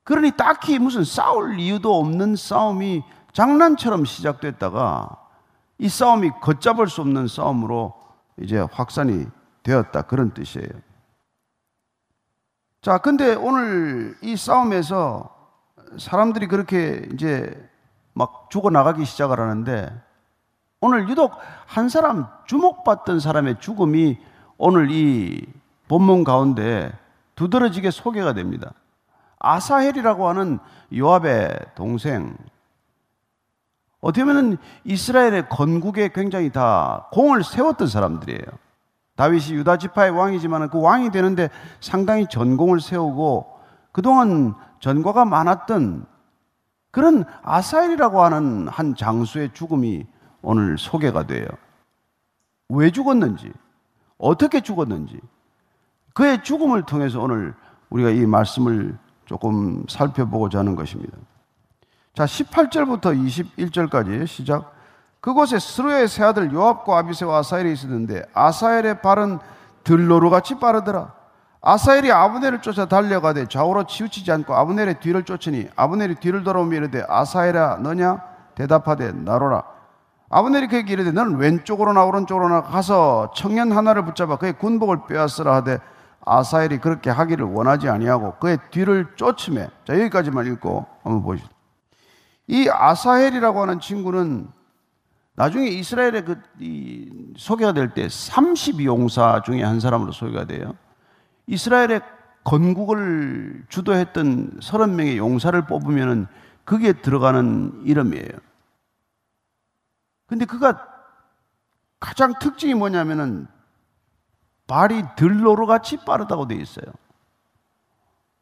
그러니 딱히 무슨 싸울 이유도 없는 싸움이 장난처럼 시작됐다가 이 싸움이 걷잡을 수 없는 싸움으로 이제 확산이 되었다. 그런 뜻이에요. 자, 근데 오늘 이 싸움에서 사람들이 그렇게 이제 막 죽어나가기 시작을 하는데 오늘 유독 한 사람 주목받던 사람의 죽음이 오늘 이 본문 가운데 두드러지게 소개가 됩니다. 아사헬이라고 하는 요압의 동생. 어떻게 보면 이스라엘의 건국에 굉장히 다 공을 세웠던 사람들이에요. 다윗이 유다 지파의 왕이지만 그 왕이 되는데 상당히 전공을 세우고 그동안 전과가 많았던 그런 아사엘이라고 하는 한 장수의 죽음이 오늘 소개가 돼요. 왜 죽었는지, 어떻게 죽었는지, 그의 죽음을 통해서 오늘 우리가 이 말씀을 조금 살펴보고자 하는 것입니다. 자, 18절부터 21절까지 시작. 그곳에 스루의 세 아들 요압과 아비세와 아사엘이 있었는데 아사엘의 발은 들로루 같이 빠르더라. 아사엘이 아브넬을 쫓아 달려가되 좌우로 치우치지 않고 아브넬의 뒤를 쫓으니 아브넬이 뒤를 돌아오며 이르되 아사엘아 너냐 대답하되 나로라 아브넬이 그에게 이르되 너는 왼쪽으로나 오른쪽으로나 가서 청년 하나를 붙잡아 그의 군복을 빼앗으라 하되 아사엘이 그렇게 하기를 원하지 아니하고 그의 뒤를 쫓음에 자 여기까지만 읽고 한번 보시죠. 이 아사헬이라고 하는 친구는 나중에 이스라엘의 그 소개가 될 때 32용사 중에 한 사람으로 소개가 돼요. 이스라엘의 건국을 주도했던 30명의 용사를 뽑으면은 그게 들어가는 이름이에요. 근데 그가 가장 특징이 뭐냐면은 발이 들로로 같이 빠르다고 되어 있어요.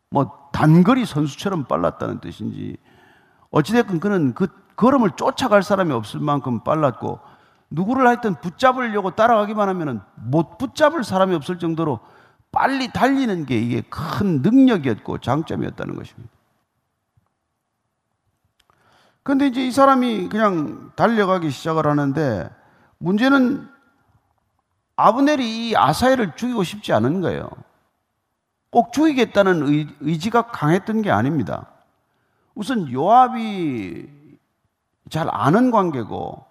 뭐 단거리 선수처럼 빨랐다는 뜻인지 어찌됐건 그는 그 걸음을 쫓아갈 사람이 없을 만큼 빨랐고 누구를 하여튼 붙잡으려고 따라가기만 하면은 못 붙잡을 사람이 없을 정도로 빨리 달리는 게 이게 큰 능력이었고 장점이었다는 것입니다. 근데 이제 이 사람이 그냥 달려가기 시작을 하는데 문제는 아브넬이 이 아사엘을 죽이고 싶지 않은 거예요. 꼭 죽이겠다는 의, 지가 강했던 게 아닙니다. 우선 요압이 잘 아는 관계고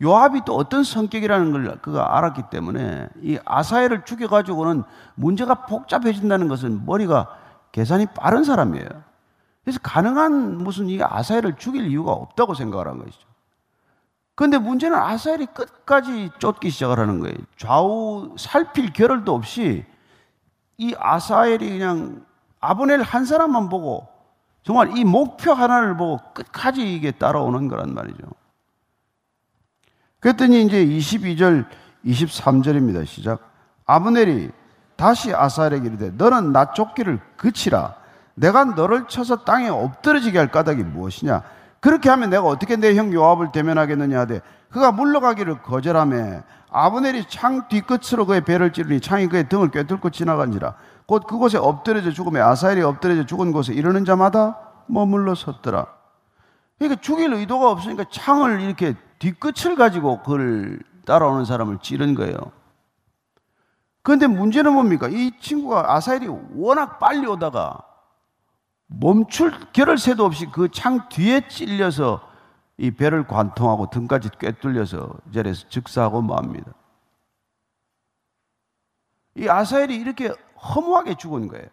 요압이 또 어떤 성격이라는 걸 그가 알았기 때문에 이 아사엘을 죽여가지고는 문제가 복잡해진다는 것은 머리가 계산이 빠른 사람이에요. 그래서 가능한 무슨 이 아사엘을 죽일 이유가 없다고 생각을 한 것이죠. 그런데 문제는 아사엘이 끝까지 쫓기 시작을 하는 거예요. 좌우 살필 겨를도 없이 이 아사엘이 그냥 아브넬 한 사람만 보고 정말 이 목표 하나를 보고 끝까지 이게 따라오는 거란 말이죠. 그랬더니 이제 22절, 23절입니다. 시작. 아브넬이 다시 아사엘에게 이르되 너는 나 쫓기를 그치라. 내가 너를 쳐서 땅에 엎드러지게 할 까닭이 무엇이냐? 그렇게 하면 내가 어떻게 내 형 요압을 대면하겠느냐 하되 그가 물러가기를 거절하며 아브넬이 창 뒤끝으로 그의 배를 찌르니 창이 그의 등을 꿰뚫고 지나간지라 곧 그곳에 엎드려져 죽음에 아사엘이 엎드려져 죽은 곳에 이르는 자마다 머물러 섰더라. 그러니까 죽일 의도가 없으니까 창을 이렇게 뒤끝을 가지고 그를 따라오는 사람을 찌른 거예요. 그런데 문제는 뭡니까? 이 친구가 아사엘이 워낙 빨리 오다가 멈출 겨를 새도 없이 그 창 뒤에 찔려서 이 배를 관통하고 등까지 꿰뚫려서 이 자리에서 즉사하고 맙니다. 이 아사엘이 이렇게 허무하게 죽은 거예요.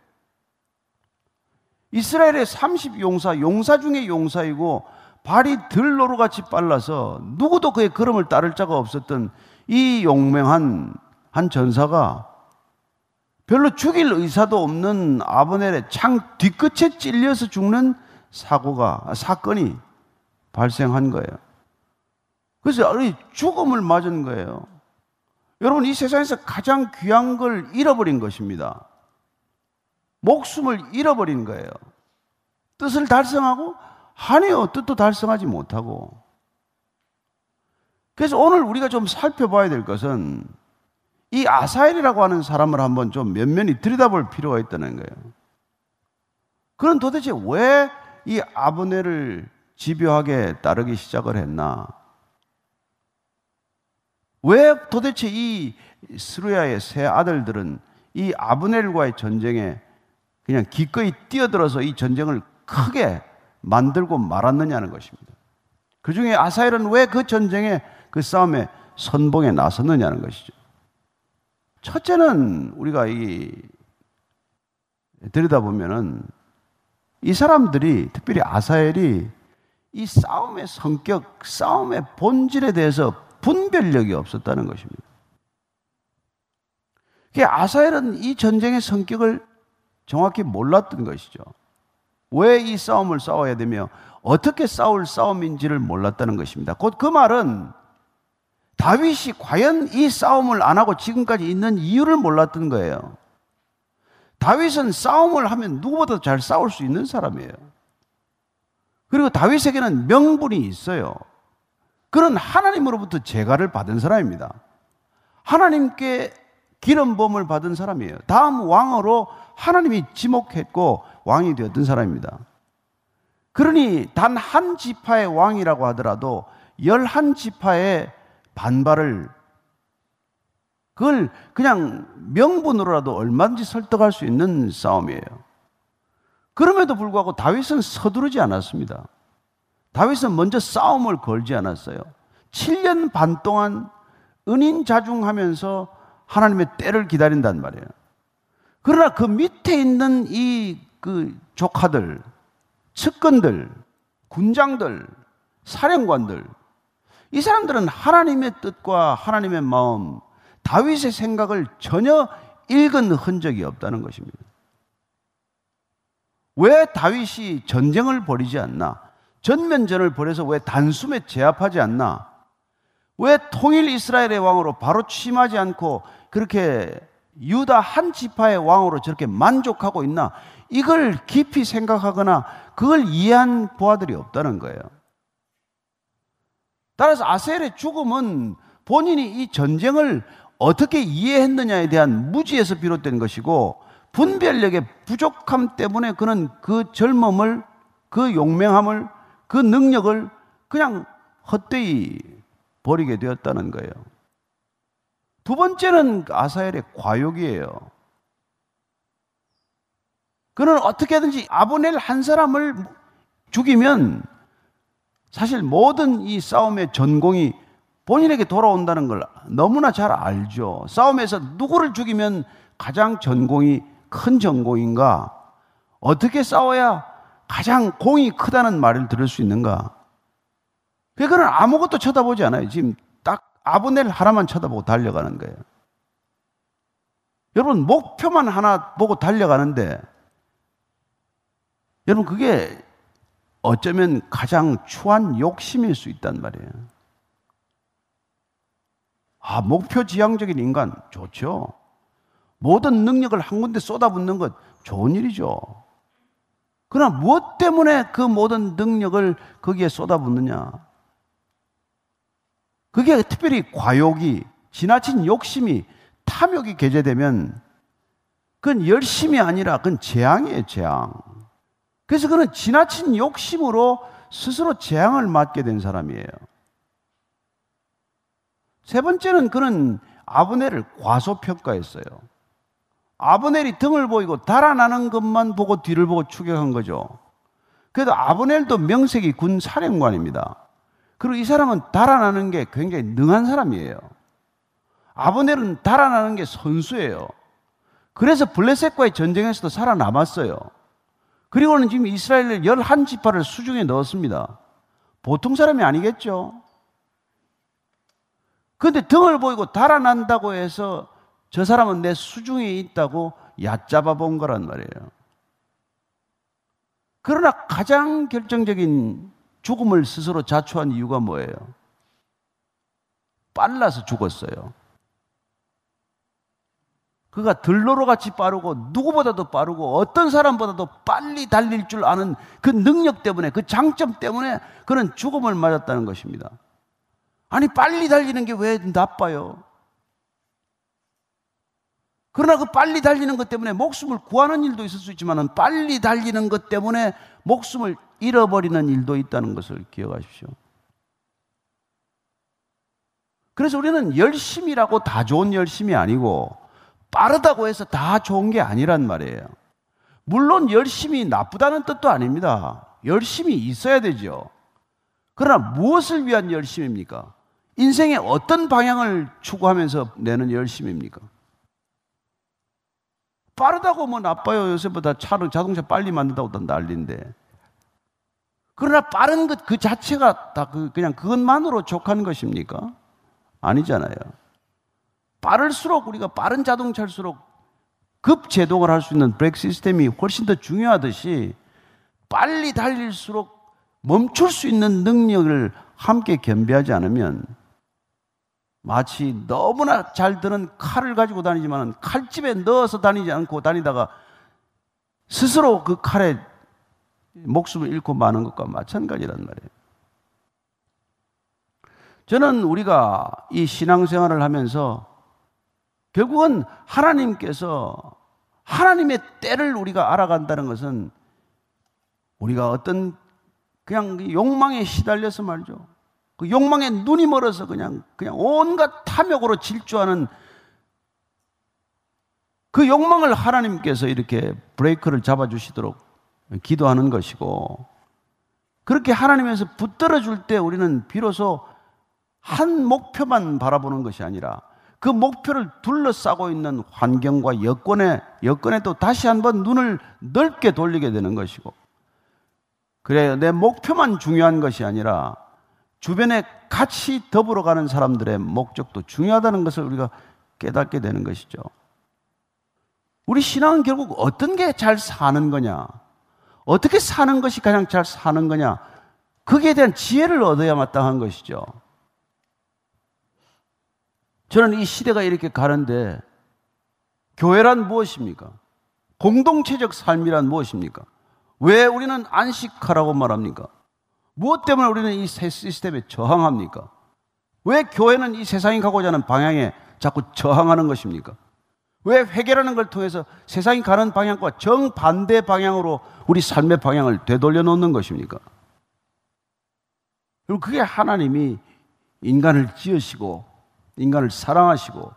이스라엘의 30용사, 용사 중에 용사이고 발이 들로루 같이 빨라서 누구도 그의 걸음을 따를 자가 없었던 이 용맹한 한 전사가 별로 죽일 의사도 없는 아브넬의 창 뒤끝에 찔려서 죽는 사고가 사건이 발생한 거예요. 그래서 죽음을 맞은 거예요. 여러분 이 세상에서 가장 귀한 걸 잃어버린 것입니다. 목숨을 잃어버린 거예요. 뜻을 달성하고 하네요. 뜻도 달성하지 못하고. 그래서 오늘 우리가 좀 살펴봐야 될 것은 이 아사엘이라고 하는 사람을 한번 좀 면면히 들여다볼 필요가 있다는 거예요. 그는 도대체 왜 이 아브넬을 집요하게 따르기 시작을 했나? 왜 도대체 이 스루야의 세 아들들은 이 아브넬과의 전쟁에 그냥 기꺼이 뛰어들어서 이 전쟁을 크게 만들고 말았느냐는 것입니다. 그 중에 아사엘은 왜 그 전쟁에 그 싸움에 선봉에 나섰느냐는 것이죠. 첫째는 우리가 이 들여다보면은 이 사람들이 특별히 아사엘이 이 싸움의 성격, 싸움의 본질에 대해서 분별력이 없었다는 것입니다. 아사엘은 이 전쟁의 성격을 정확히 몰랐던 것이죠. 왜 이 싸움을 싸워야 되며 어떻게 싸울 싸움인지를 몰랐다는 것입니다. 곧 그 말은 다윗이 과연 이 싸움을 안 하고 지금까지 있는 이유를 몰랐던 거예요. 다윗은 싸움을 하면 누구보다 잘 싸울 수 있는 사람이에요. 그리고 다윗에게는 명분이 있어요. 그런 하나님으로부터 제가를 받은 사람입니다. 하나님께 기름 범을 받은 사람이에요. 다음 왕으로 하나님이 지목했고 왕이 되었던 사람입니다. 그러니 단 한 지파의 왕이라고 하더라도 열한 지파의 반발을 그걸 그냥 명분으로라도 얼마든지 설득할 수 있는 싸움이에요. 그럼에도 불구하고 다윗은 서두르지 않았습니다. 다윗은 먼저 싸움을 걸지 않았어요. 7년 반 동안 은인 자중하면서 하나님의 때를 기다린단 말이에요. 그러나 그 밑에 있는 이 그 조카들, 측근들, 군장들, 사령관들, 이 사람들은 하나님의 뜻과 하나님의 마음, 다윗의 생각을 전혀 읽은 흔적이 없다는 것입니다. 왜 다윗이 전쟁을 벌이지 않나? 전면전을 벌여서 왜 단숨에 제압하지 않나? 왜 통일 이스라엘의 왕으로 바로 취임하지 않고 그렇게 유다 한 지파의 왕으로 저렇게 만족하고 있나? 이걸 깊이 생각하거나 그걸 이해한 보아들이 없다는 거예요. 따라서 아셀의 죽음은 본인이 이 전쟁을 어떻게 이해했느냐에 대한 무지에서 비롯된 것이고 분별력의 부족함 때문에 그는 그 젊음을 그 용맹함을 그 능력을 그냥 헛되이 버리게 되었다는 거예요. 두 번째는 아사엘의 과욕이에요. 그는 어떻게든지 아브넬 한 사람을 죽이면 사실 모든 이 싸움의 전공이 본인에게 돌아온다는 걸 너무나 잘 알죠. 싸움에서 누구를 죽이면 가장 전공이 큰 전공인가? 어떻게 싸워야 가장 공이 크다는 말을 들을 수 있는가? 그거는 아무것도 쳐다보지 않아요. 지금 딱 아브넬 하나만 쳐다보고 달려가는 거예요. 여러분, 목표만 하나 보고 달려가는데, 여러분, 그게 어쩌면 가장 추한 욕심일 수 있단 말이에요. 아, 목표 지향적인 인간 좋죠. 모든 능력을 한 군데 쏟아붓는 것 좋은 일이죠. 그러나 무엇 때문에 그 모든 능력을 거기에 쏟아붓느냐? 그게 특별히 과욕이, 지나친 욕심이, 탐욕이 개재되면 그건 열심이 아니라 그건 재앙이에요, 재앙. 그래서 그는 지나친 욕심으로 스스로 재앙을 맞게 된 사람이에요. 세 번째는 그는 아브넬을 과소평가했어요. 아브넬이 등을 보이고 달아나는 것만 보고 뒤를 보고 추격한 거죠. 그래도 아브넬도 명색이 군 사령관입니다. 그리고 이 사람은 달아나는 게 굉장히 능한 사람이에요. 아브넬은 달아나는 게 선수예요. 그래서 블레셋과의 전쟁에서도 살아남았어요. 그리고는 지금 이스라엘 열한 지파를 수중에 넣었습니다. 보통 사람이 아니겠죠. 그런데 등을 보이고 달아난다고 해서 저 사람은 내 수중에 있다고 얕잡아 본 거란 말이에요. 그러나 가장 결정적인 죽음을 스스로 자초한 이유가 뭐예요? 빨라서 죽었어요. 그가 들로로 같이 빠르고 누구보다도 빠르고 어떤 사람보다도 빨리 달릴 줄 아는 그 능력 때문에 그 장점 때문에 그는 죽음을 맞았다는 것입니다. 아니 빨리 달리는 게 왜 나빠요? 그러나 그 빨리 달리는 것 때문에 목숨을 구하는 일도 있을 수 있지만 빨리 달리는 것 때문에 목숨을 잃어버리는 일도 있다는 것을 기억하십시오. 그래서 우리는 열심이라고 다 좋은 열심이 아니고 빠르다고 해서 다 좋은 게 아니란 말이에요. 물론 열심히 나쁘다는 뜻도 아닙니다. 열심히 있어야 되죠. 그러나 무엇을 위한 열심입니까? 인생의 어떤 방향을 추구하면서 내는 열심입니까? 빠르다고 뭐 나빠요. 요새보다 차를 자동차 빨리 만든다고 난리인데. 그러나 빠른 것 그 자체가 다 그, 그냥 그것만으로 족한 것입니까? 아니잖아요. 빠를수록 우리가 빠른 자동차일수록 급 제동을 할 수 있는 브레이크 시스템이 훨씬 더 중요하듯이 빨리 달릴수록 멈출 수 있는 능력을 함께 겸비하지 않으면 마치 너무나 잘 드는 칼을 가지고 다니지만 칼집에 넣어서 다니지 않고 다니다가 스스로 그 칼에 목숨을 잃고 마는 것과 마찬가지란 말이에요. 저는 우리가 이 신앙생활을 하면서 결국은 하나님께서 하나님의 때를 우리가 알아간다는 것은 우리가 어떤 그냥 욕망에 시달려서 말이죠. 그 욕망에 눈이 멀어서 그냥 그냥 온갖 탐욕으로 질주하는 그 욕망을 하나님께서 이렇게 브레이크를 잡아 주시도록 기도하는 것이고 그렇게 하나님에서 붙들어 줄 때 우리는 비로소 한 목표만 바라보는 것이 아니라 그 목표를 둘러싸고 있는 환경과 여건에 여건에 또 다시 한번 눈을 넓게 돌리게 되는 것이고 그래 내 목표만 중요한 것이 아니라 주변에 같이 더불어 가는 사람들의 목적도 중요하다는 것을 우리가 깨닫게 되는 것이죠. 우리 신앙은 결국 어떤 게 잘 사는 거냐? 어떻게 사는 것이 가장 잘 사는 거냐? 거기에 대한 지혜를 얻어야 마땅한 것이죠. 저는 이 시대가 이렇게 가는데 교회란 무엇입니까? 공동체적 삶이란 무엇입니까? 왜 우리는 안식하라고 말합니까? 무엇 때문에 우리는 이 시스템에 저항합니까? 왜 교회는 이 세상이 가고자 하는 방향에 자꾸 저항하는 것입니까? 왜 회개라는 걸 통해서 세상이 가는 방향과 정반대 방향으로 우리 삶의 방향을 되돌려 놓는 것입니까? 그리고 그게 하나님이 인간을 지으시고 인간을 사랑하시고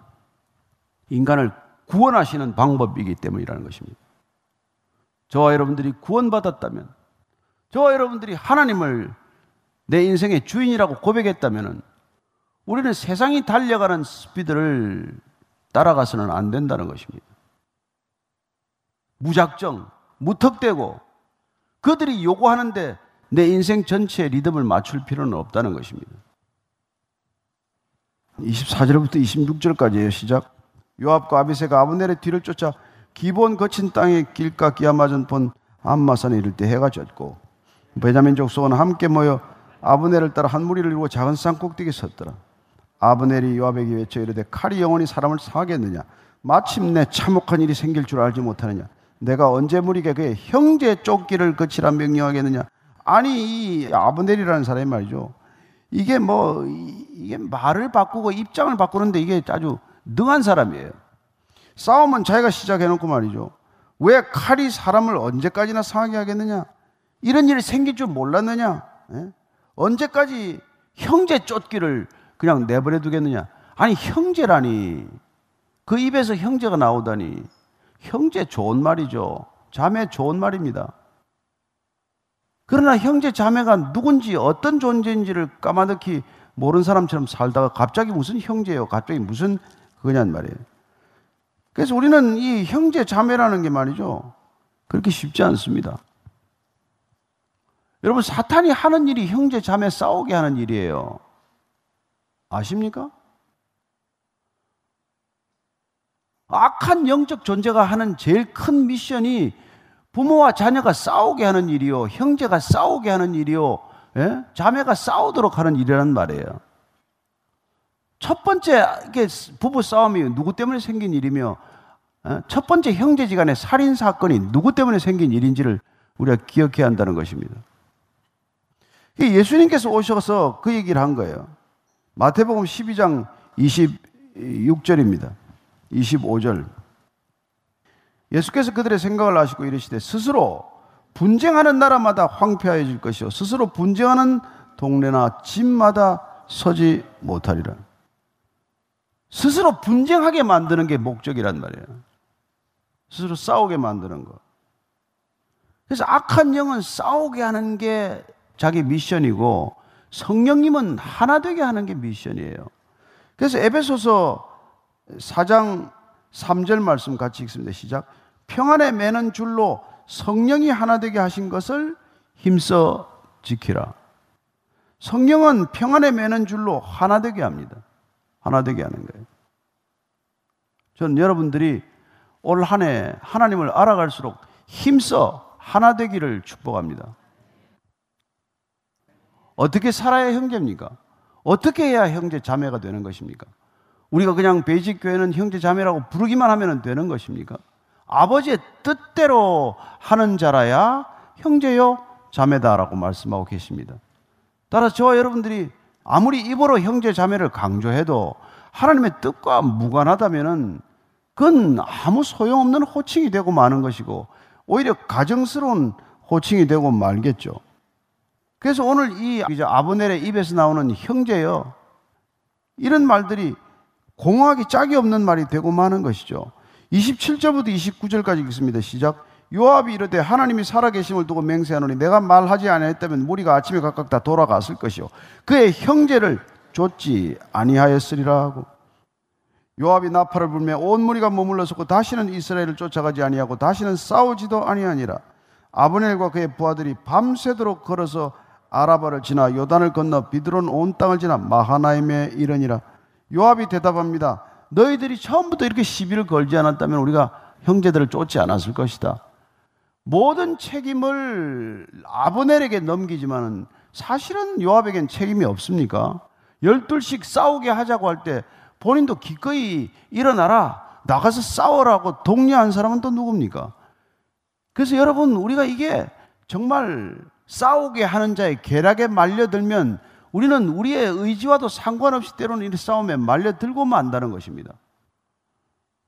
인간을 구원하시는 방법이기 때문이라는 것입니다. 저와 여러분들이 구원받았다면, 저와 여러분들이 하나님을 내 인생의 주인이라고 고백했다면, 우리는 세상이 달려가는 스피드를 따라가서는 안 된다는 것입니다. 무작정, 무턱대고 그들이 요구하는데 내 인생 전체의 리듬을 맞출 필요는 없다는 것입니다. 24절부터 26절까지예요. 시작. 요압과 아비세가 아브넬의 뒤를 쫓아 기본 거친 땅에 길가 기아맞은 본 암마산에 이를 때 해가 졌고 베냐민 족속은 함께 모여 아브넬을 따라 한 무리를 이루고 작은 산 꼭대기에 섰더라. 아브넬이 요압에게 외쳐 이르되 칼이 영원히 사람을 사겠느냐 마침내 참혹한 일이 생길 줄 알지 못하느냐 내가 언제 무리게 그의 형제 쫓기를 거치라 명령하겠느냐 아니 이 아브넬이라는 사람이 말이죠 이게 뭐 이게 말을 바꾸고 입장을 바꾸는데 이게 아주 능한 사람이에요 싸움은 자기가 시작해놓고 말이죠 왜 칼이 사람을 언제까지나 상하게 하겠느냐 이런 일이 생길 줄 몰랐느냐 예? 언제까지 형제 쫓기를 그냥 내버려 두겠느냐? 아니, 형제라니. 그 입에서 형제가 나오다니. 형제 좋은 말이죠. 자매 좋은 말입니다. 그러나 형제 자매가 누군지 어떤 존재인지를 까마득히 모르는 사람처럼 살다가 갑자기 무슨 형제예요? 갑자기 무슨 그거냔 말이에요. 그래서 우리는 이 형제 자매라는 게 말이죠. 그렇게 쉽지 않습니다. 여러분, 사탄이 하는 일이 형제 자매 싸우게 하는 일이에요. 아십니까? 악한 영적 존재가 하는 제일 큰 미션이 부모와 자녀가 싸우게 하는 일이요. 형제가 싸우게 하는 일이요. 예? 자매가 싸우도록 하는 일이란 말이에요. 첫 번째 이게 부부 싸움이 누구 때문에 생긴 일이며 예? 첫 번째 형제지간의 살인 사건이 누구 때문에 생긴 일인지를 우리가 기억해야 한다는 것입니다. 예수님께서 오셔서 그 얘기를 한 거예요. 마태복음 12장 26절입니다. 25절. 예수께서 그들의 생각을 아시고 이르시되 스스로 분쟁하는 나라마다 황폐해질 것이요 스스로 분쟁하는 동네나 집마다 서지 못하리라. 스스로 분쟁하게 만드는 게 목적이란 말이에요. 스스로 싸우게 만드는 거. 그래서 악한 영은 싸우게 하는 게 자기 미션이고 성령님은 하나 되게 하는 게 미션이에요. 그래서 에베소서 4장 3절 말씀 같이 읽습니다. 시작. 평안에 매는 줄로 성령이 하나 되게 하신 것을 힘써 지키라. 성령은 평안에 매는 줄로 하나 되게 합니다. 하나 되게 하는 거예요. 저는 여러분들이 올 한 해 하나님을 알아갈수록 힘써 하나 되기를 축복합니다. 어떻게 살아야 형제입니까? 어떻게 해야 형제 자매가 되는 것입니까? 우리가 그냥 베이직 교회는 형제 자매라고 부르기만 하면 되는 것입니까? 아버지의 뜻대로 하는 자라야 형제요 자매다라고 말씀하고 계십니다. 따라서 저와 여러분들이 아무리 입으로 형제 자매를 강조해도 하나님의 뜻과 무관하다면은 그건 아무 소용없는 호칭이 되고 마는 것이고 오히려 가정스러운 호칭이 되고 말겠죠. 그래서 오늘 이 아브넬의 입에서 나오는 형제요. 이런 말들이 공허하기 짝이 없는 말이 되고 마는 것이죠. 27절부터 29절까지 읽습니다. 시작. 요압이 이르되 하나님이 살아계심을 두고 맹세하노니 내가 말하지 아니했다면 무리가 아침에 각각 다 돌아갔을 것이요 그의 형제를 쫓지 아니하였으리라 하고 요압이 나팔을 불며 온 무리가 머물러 섰고 다시는 이스라엘을 쫓아가지 아니하고 다시는 싸우지도 아니하니라 아브넬과 그의 부하들이 밤새도록 걸어서 아라바를 지나 요단을 건너 비드론 온 땅을 지나 마하나임에 이르니라 요압이 대답합니다 너희들이 처음부터 이렇게 시비를 걸지 않았다면 우리가 형제들을 쫓지 않았을 것이다 모든 책임을 아브넬에게 넘기지만은 사실은 요압에겐 책임이 없습니까? 열둘씩 싸우게 하자고 할 때 본인도 기꺼이 일어나라 나가서 싸워라고 독려한 사람은 또 누굽니까? 그래서 여러분 우리가 이게 정말 싸우게 하는 자의 계략에 말려들면 우리는 우리의 의지와도 상관없이 때로는 이 싸움에 말려들고 만다는 것입니다.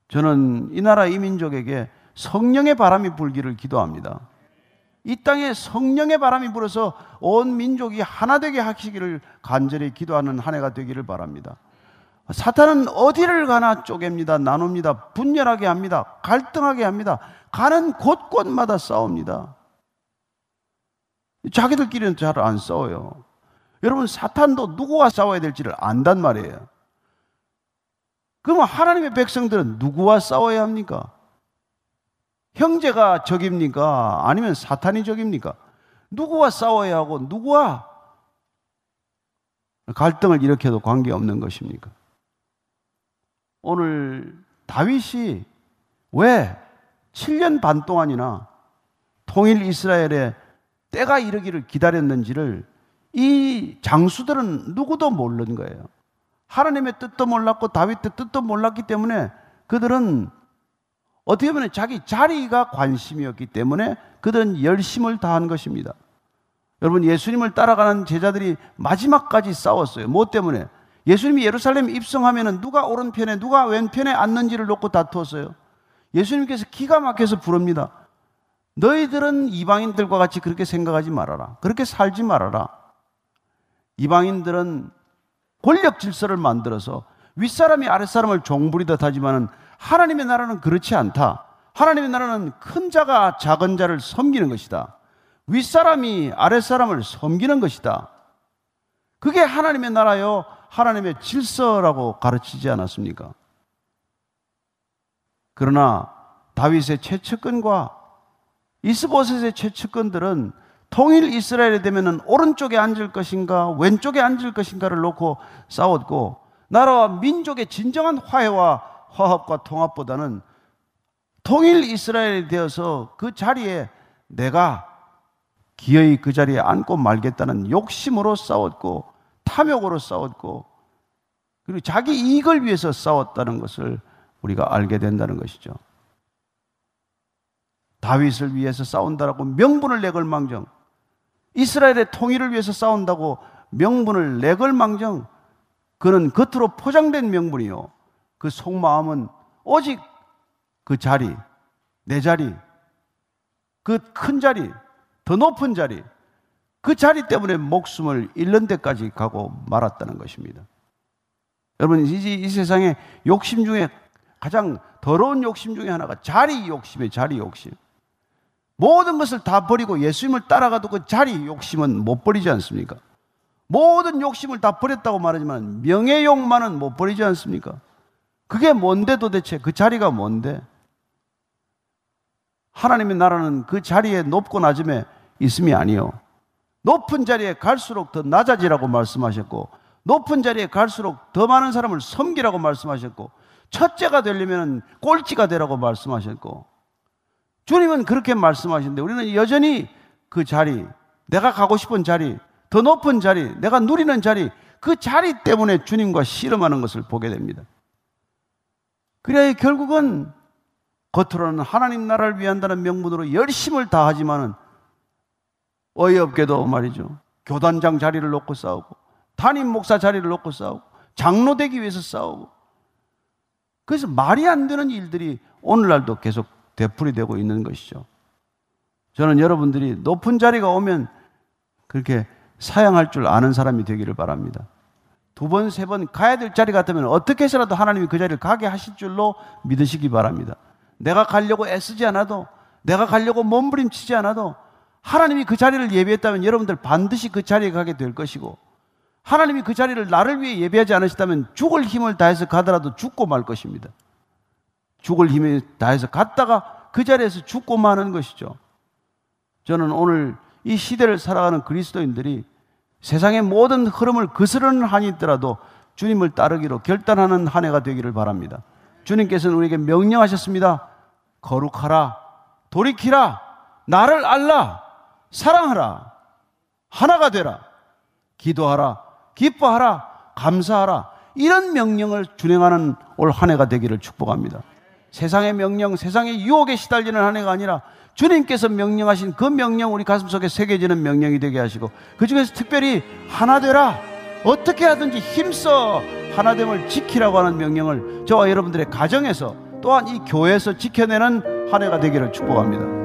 저는 이 나라 이 민족에게 성령의 바람이 불기를 기도합니다. 이 땅에 성령의 바람이 불어서 온 민족이 하나 되게 하시기를 간절히 기도하는 한 해가 되기를 바랍니다. 사탄은 어디를 가나 쪼갭니다. 나눕니다. 분열하게 합니다. 갈등하게 합니다. 가는 곳곳마다 싸웁니다. 자기들끼리는 잘 안 싸워요. 여러분, 사탄도 누구와 싸워야 될지를 안단 말이에요. 그러면 하나님의 백성들은 누구와 싸워야 합니까? 형제가 적입니까? 아니면 사탄이 적입니까? 누구와 싸워야 하고 누구와 갈등을 일으켜도 관계없는 것입니까? 오늘 다윗이 왜 7년 반 동안이나 통일 이스라엘에 때가 이르기를 기다렸는지를 이 장수들은 누구도 모르는 거예요. 하나님의 뜻도 몰랐고 다윗의 뜻도 몰랐기 때문에 그들은 어떻게 보면 자기 자리가 관심이었기 때문에 그들은 열심을 다한 것입니다. 여러분, 예수님을 따라가는 제자들이 마지막까지 싸웠어요. 뭐 때문에? 예수님이 예루살렘 입성하면 누가 오른편에 누가 왼편에 앉는지를 놓고 다투었어요. 예수님께서 기가 막혀서 부릅니다. 너희들은 이방인들과 같이 그렇게 생각하지 말아라. 그렇게 살지 말아라. 이방인들은 권력 질서를 만들어서 윗사람이 아랫사람을 종부리듯 하지만은 하나님의 나라는 그렇지 않다. 하나님의 나라는 큰 자가 작은 자를 섬기는 것이다. 윗사람이 아랫사람을 섬기는 것이다. 그게 하나님의 나라요. 하나님의 질서라고 가르치지 않았습니까? 그러나 다윗의 최측근과 이스보셋의 최측근들은 통일 이스라엘이 되면은 오른쪽에 앉을 것인가 왼쪽에 앉을 것인가를 놓고 싸웠고 나라와 민족의 진정한 화해와 화합과 통합보다는 통일 이스라엘이 되어서 그 자리에 내가 기어이 그 자리에 앉고 말겠다는 욕심으로 싸웠고 탐욕으로 싸웠고 그리고 자기 이익을 위해서 싸웠다는 것을 우리가 알게 된다는 것이죠. 다윗을 위해서 싸운다라고 명분을 내걸 망정 이스라엘의 통일을 위해서 싸운다고 명분을 내걸 망정 그는 겉으로 포장된 명분이요 그 속마음은 오직 그 자리, 내 자리, 그 큰 자리, 더 높은 자리, 그 자리 때문에 목숨을 잃는 데까지 가고 말았다는 것입니다. 여러분, 이, 이 세상에 욕심 중에 가장 더러운 욕심 중에 하나가 자리 욕심이에요, 자리 욕심. 모든 것을 다 버리고 예수님을 따라가도 그 자리 욕심은 못 버리지 않습니까? 모든 욕심을 다 버렸다고 말하지만 명예욕만은 못 버리지 않습니까? 그게 뭔데 도대체 그 자리가 뭔데? 하나님의 나라는 그 자리에 높고 낮음에 있음이 아니요. 높은 자리에 갈수록 더 낮아지라고 말씀하셨고, 높은 자리에 갈수록 더 많은 사람을 섬기라고 말씀하셨고, 첫째가 되려면 꼴찌가 되라고 말씀하셨고, 주님은 그렇게 말씀하시는데 우리는 여전히 그 자리, 내가 가고 싶은 자리, 더 높은 자리, 내가 누리는 자리, 그 자리 때문에 주님과 씨름하는 것을 보게 됩니다. 그래야 결국은 겉으로는 하나님 나라를 위한다는 명분으로 열심을 다하지만은 어이없게도 말이죠. 교단장 자리를 놓고 싸우고, 담임 목사 자리를 놓고 싸우고, 장로 되기 위해서 싸우고. 그래서 말이 안 되는 일들이 오늘날도 계속 되풀이되고 있는 것이죠. 저는 여러분들이 높은 자리가 오면 그렇게 사양할 줄 아는 사람이 되기를 바랍니다. 두 번, 세 번 가야 될 자리 같으면 어떻게 해서라도 하나님이 그 자리를 가게 하실 줄로 믿으시기 바랍니다. 내가 가려고 애쓰지 않아도, 내가 가려고 몸부림치지 않아도 하나님이 그 자리를 예비했다면 여러분들 반드시 그 자리에 가게 될 것이고 하나님이 그 자리를 나를 위해 예비하지 않으셨다면 죽을 힘을 다해서 가더라도 죽고 말 것입니다. 죽을 힘을 다해서 갔다가 그 자리에서 죽고 마는 것이죠. 저는 오늘 이 시대를 살아가는 그리스도인들이 세상의 모든 흐름을 거스르는 한이 있더라도 주님을 따르기로 결단하는 한 해가 되기를 바랍니다. 주님께서는 우리에게 명령하셨습니다. 거룩하라, 돌이키라, 나를 알라, 사랑하라, 하나가 되라, 기도하라, 기뻐하라, 감사하라. 이런 명령을 준행하는 올 한 해가 되기를 축복합니다. 세상의 명령, 세상의 유혹에 시달리는 한 해가 아니라 주님께서 명령하신 그 명령 우리 가슴 속에 새겨지는 명령이 되게 하시고 그 중에서 특별히 하나 되라. 어떻게 하든지 힘써 하나됨을 지키라고 하는 명령을 저와 여러분들의 가정에서 또한 이 교회에서 지켜내는 한 해가 되기를 축복합니다.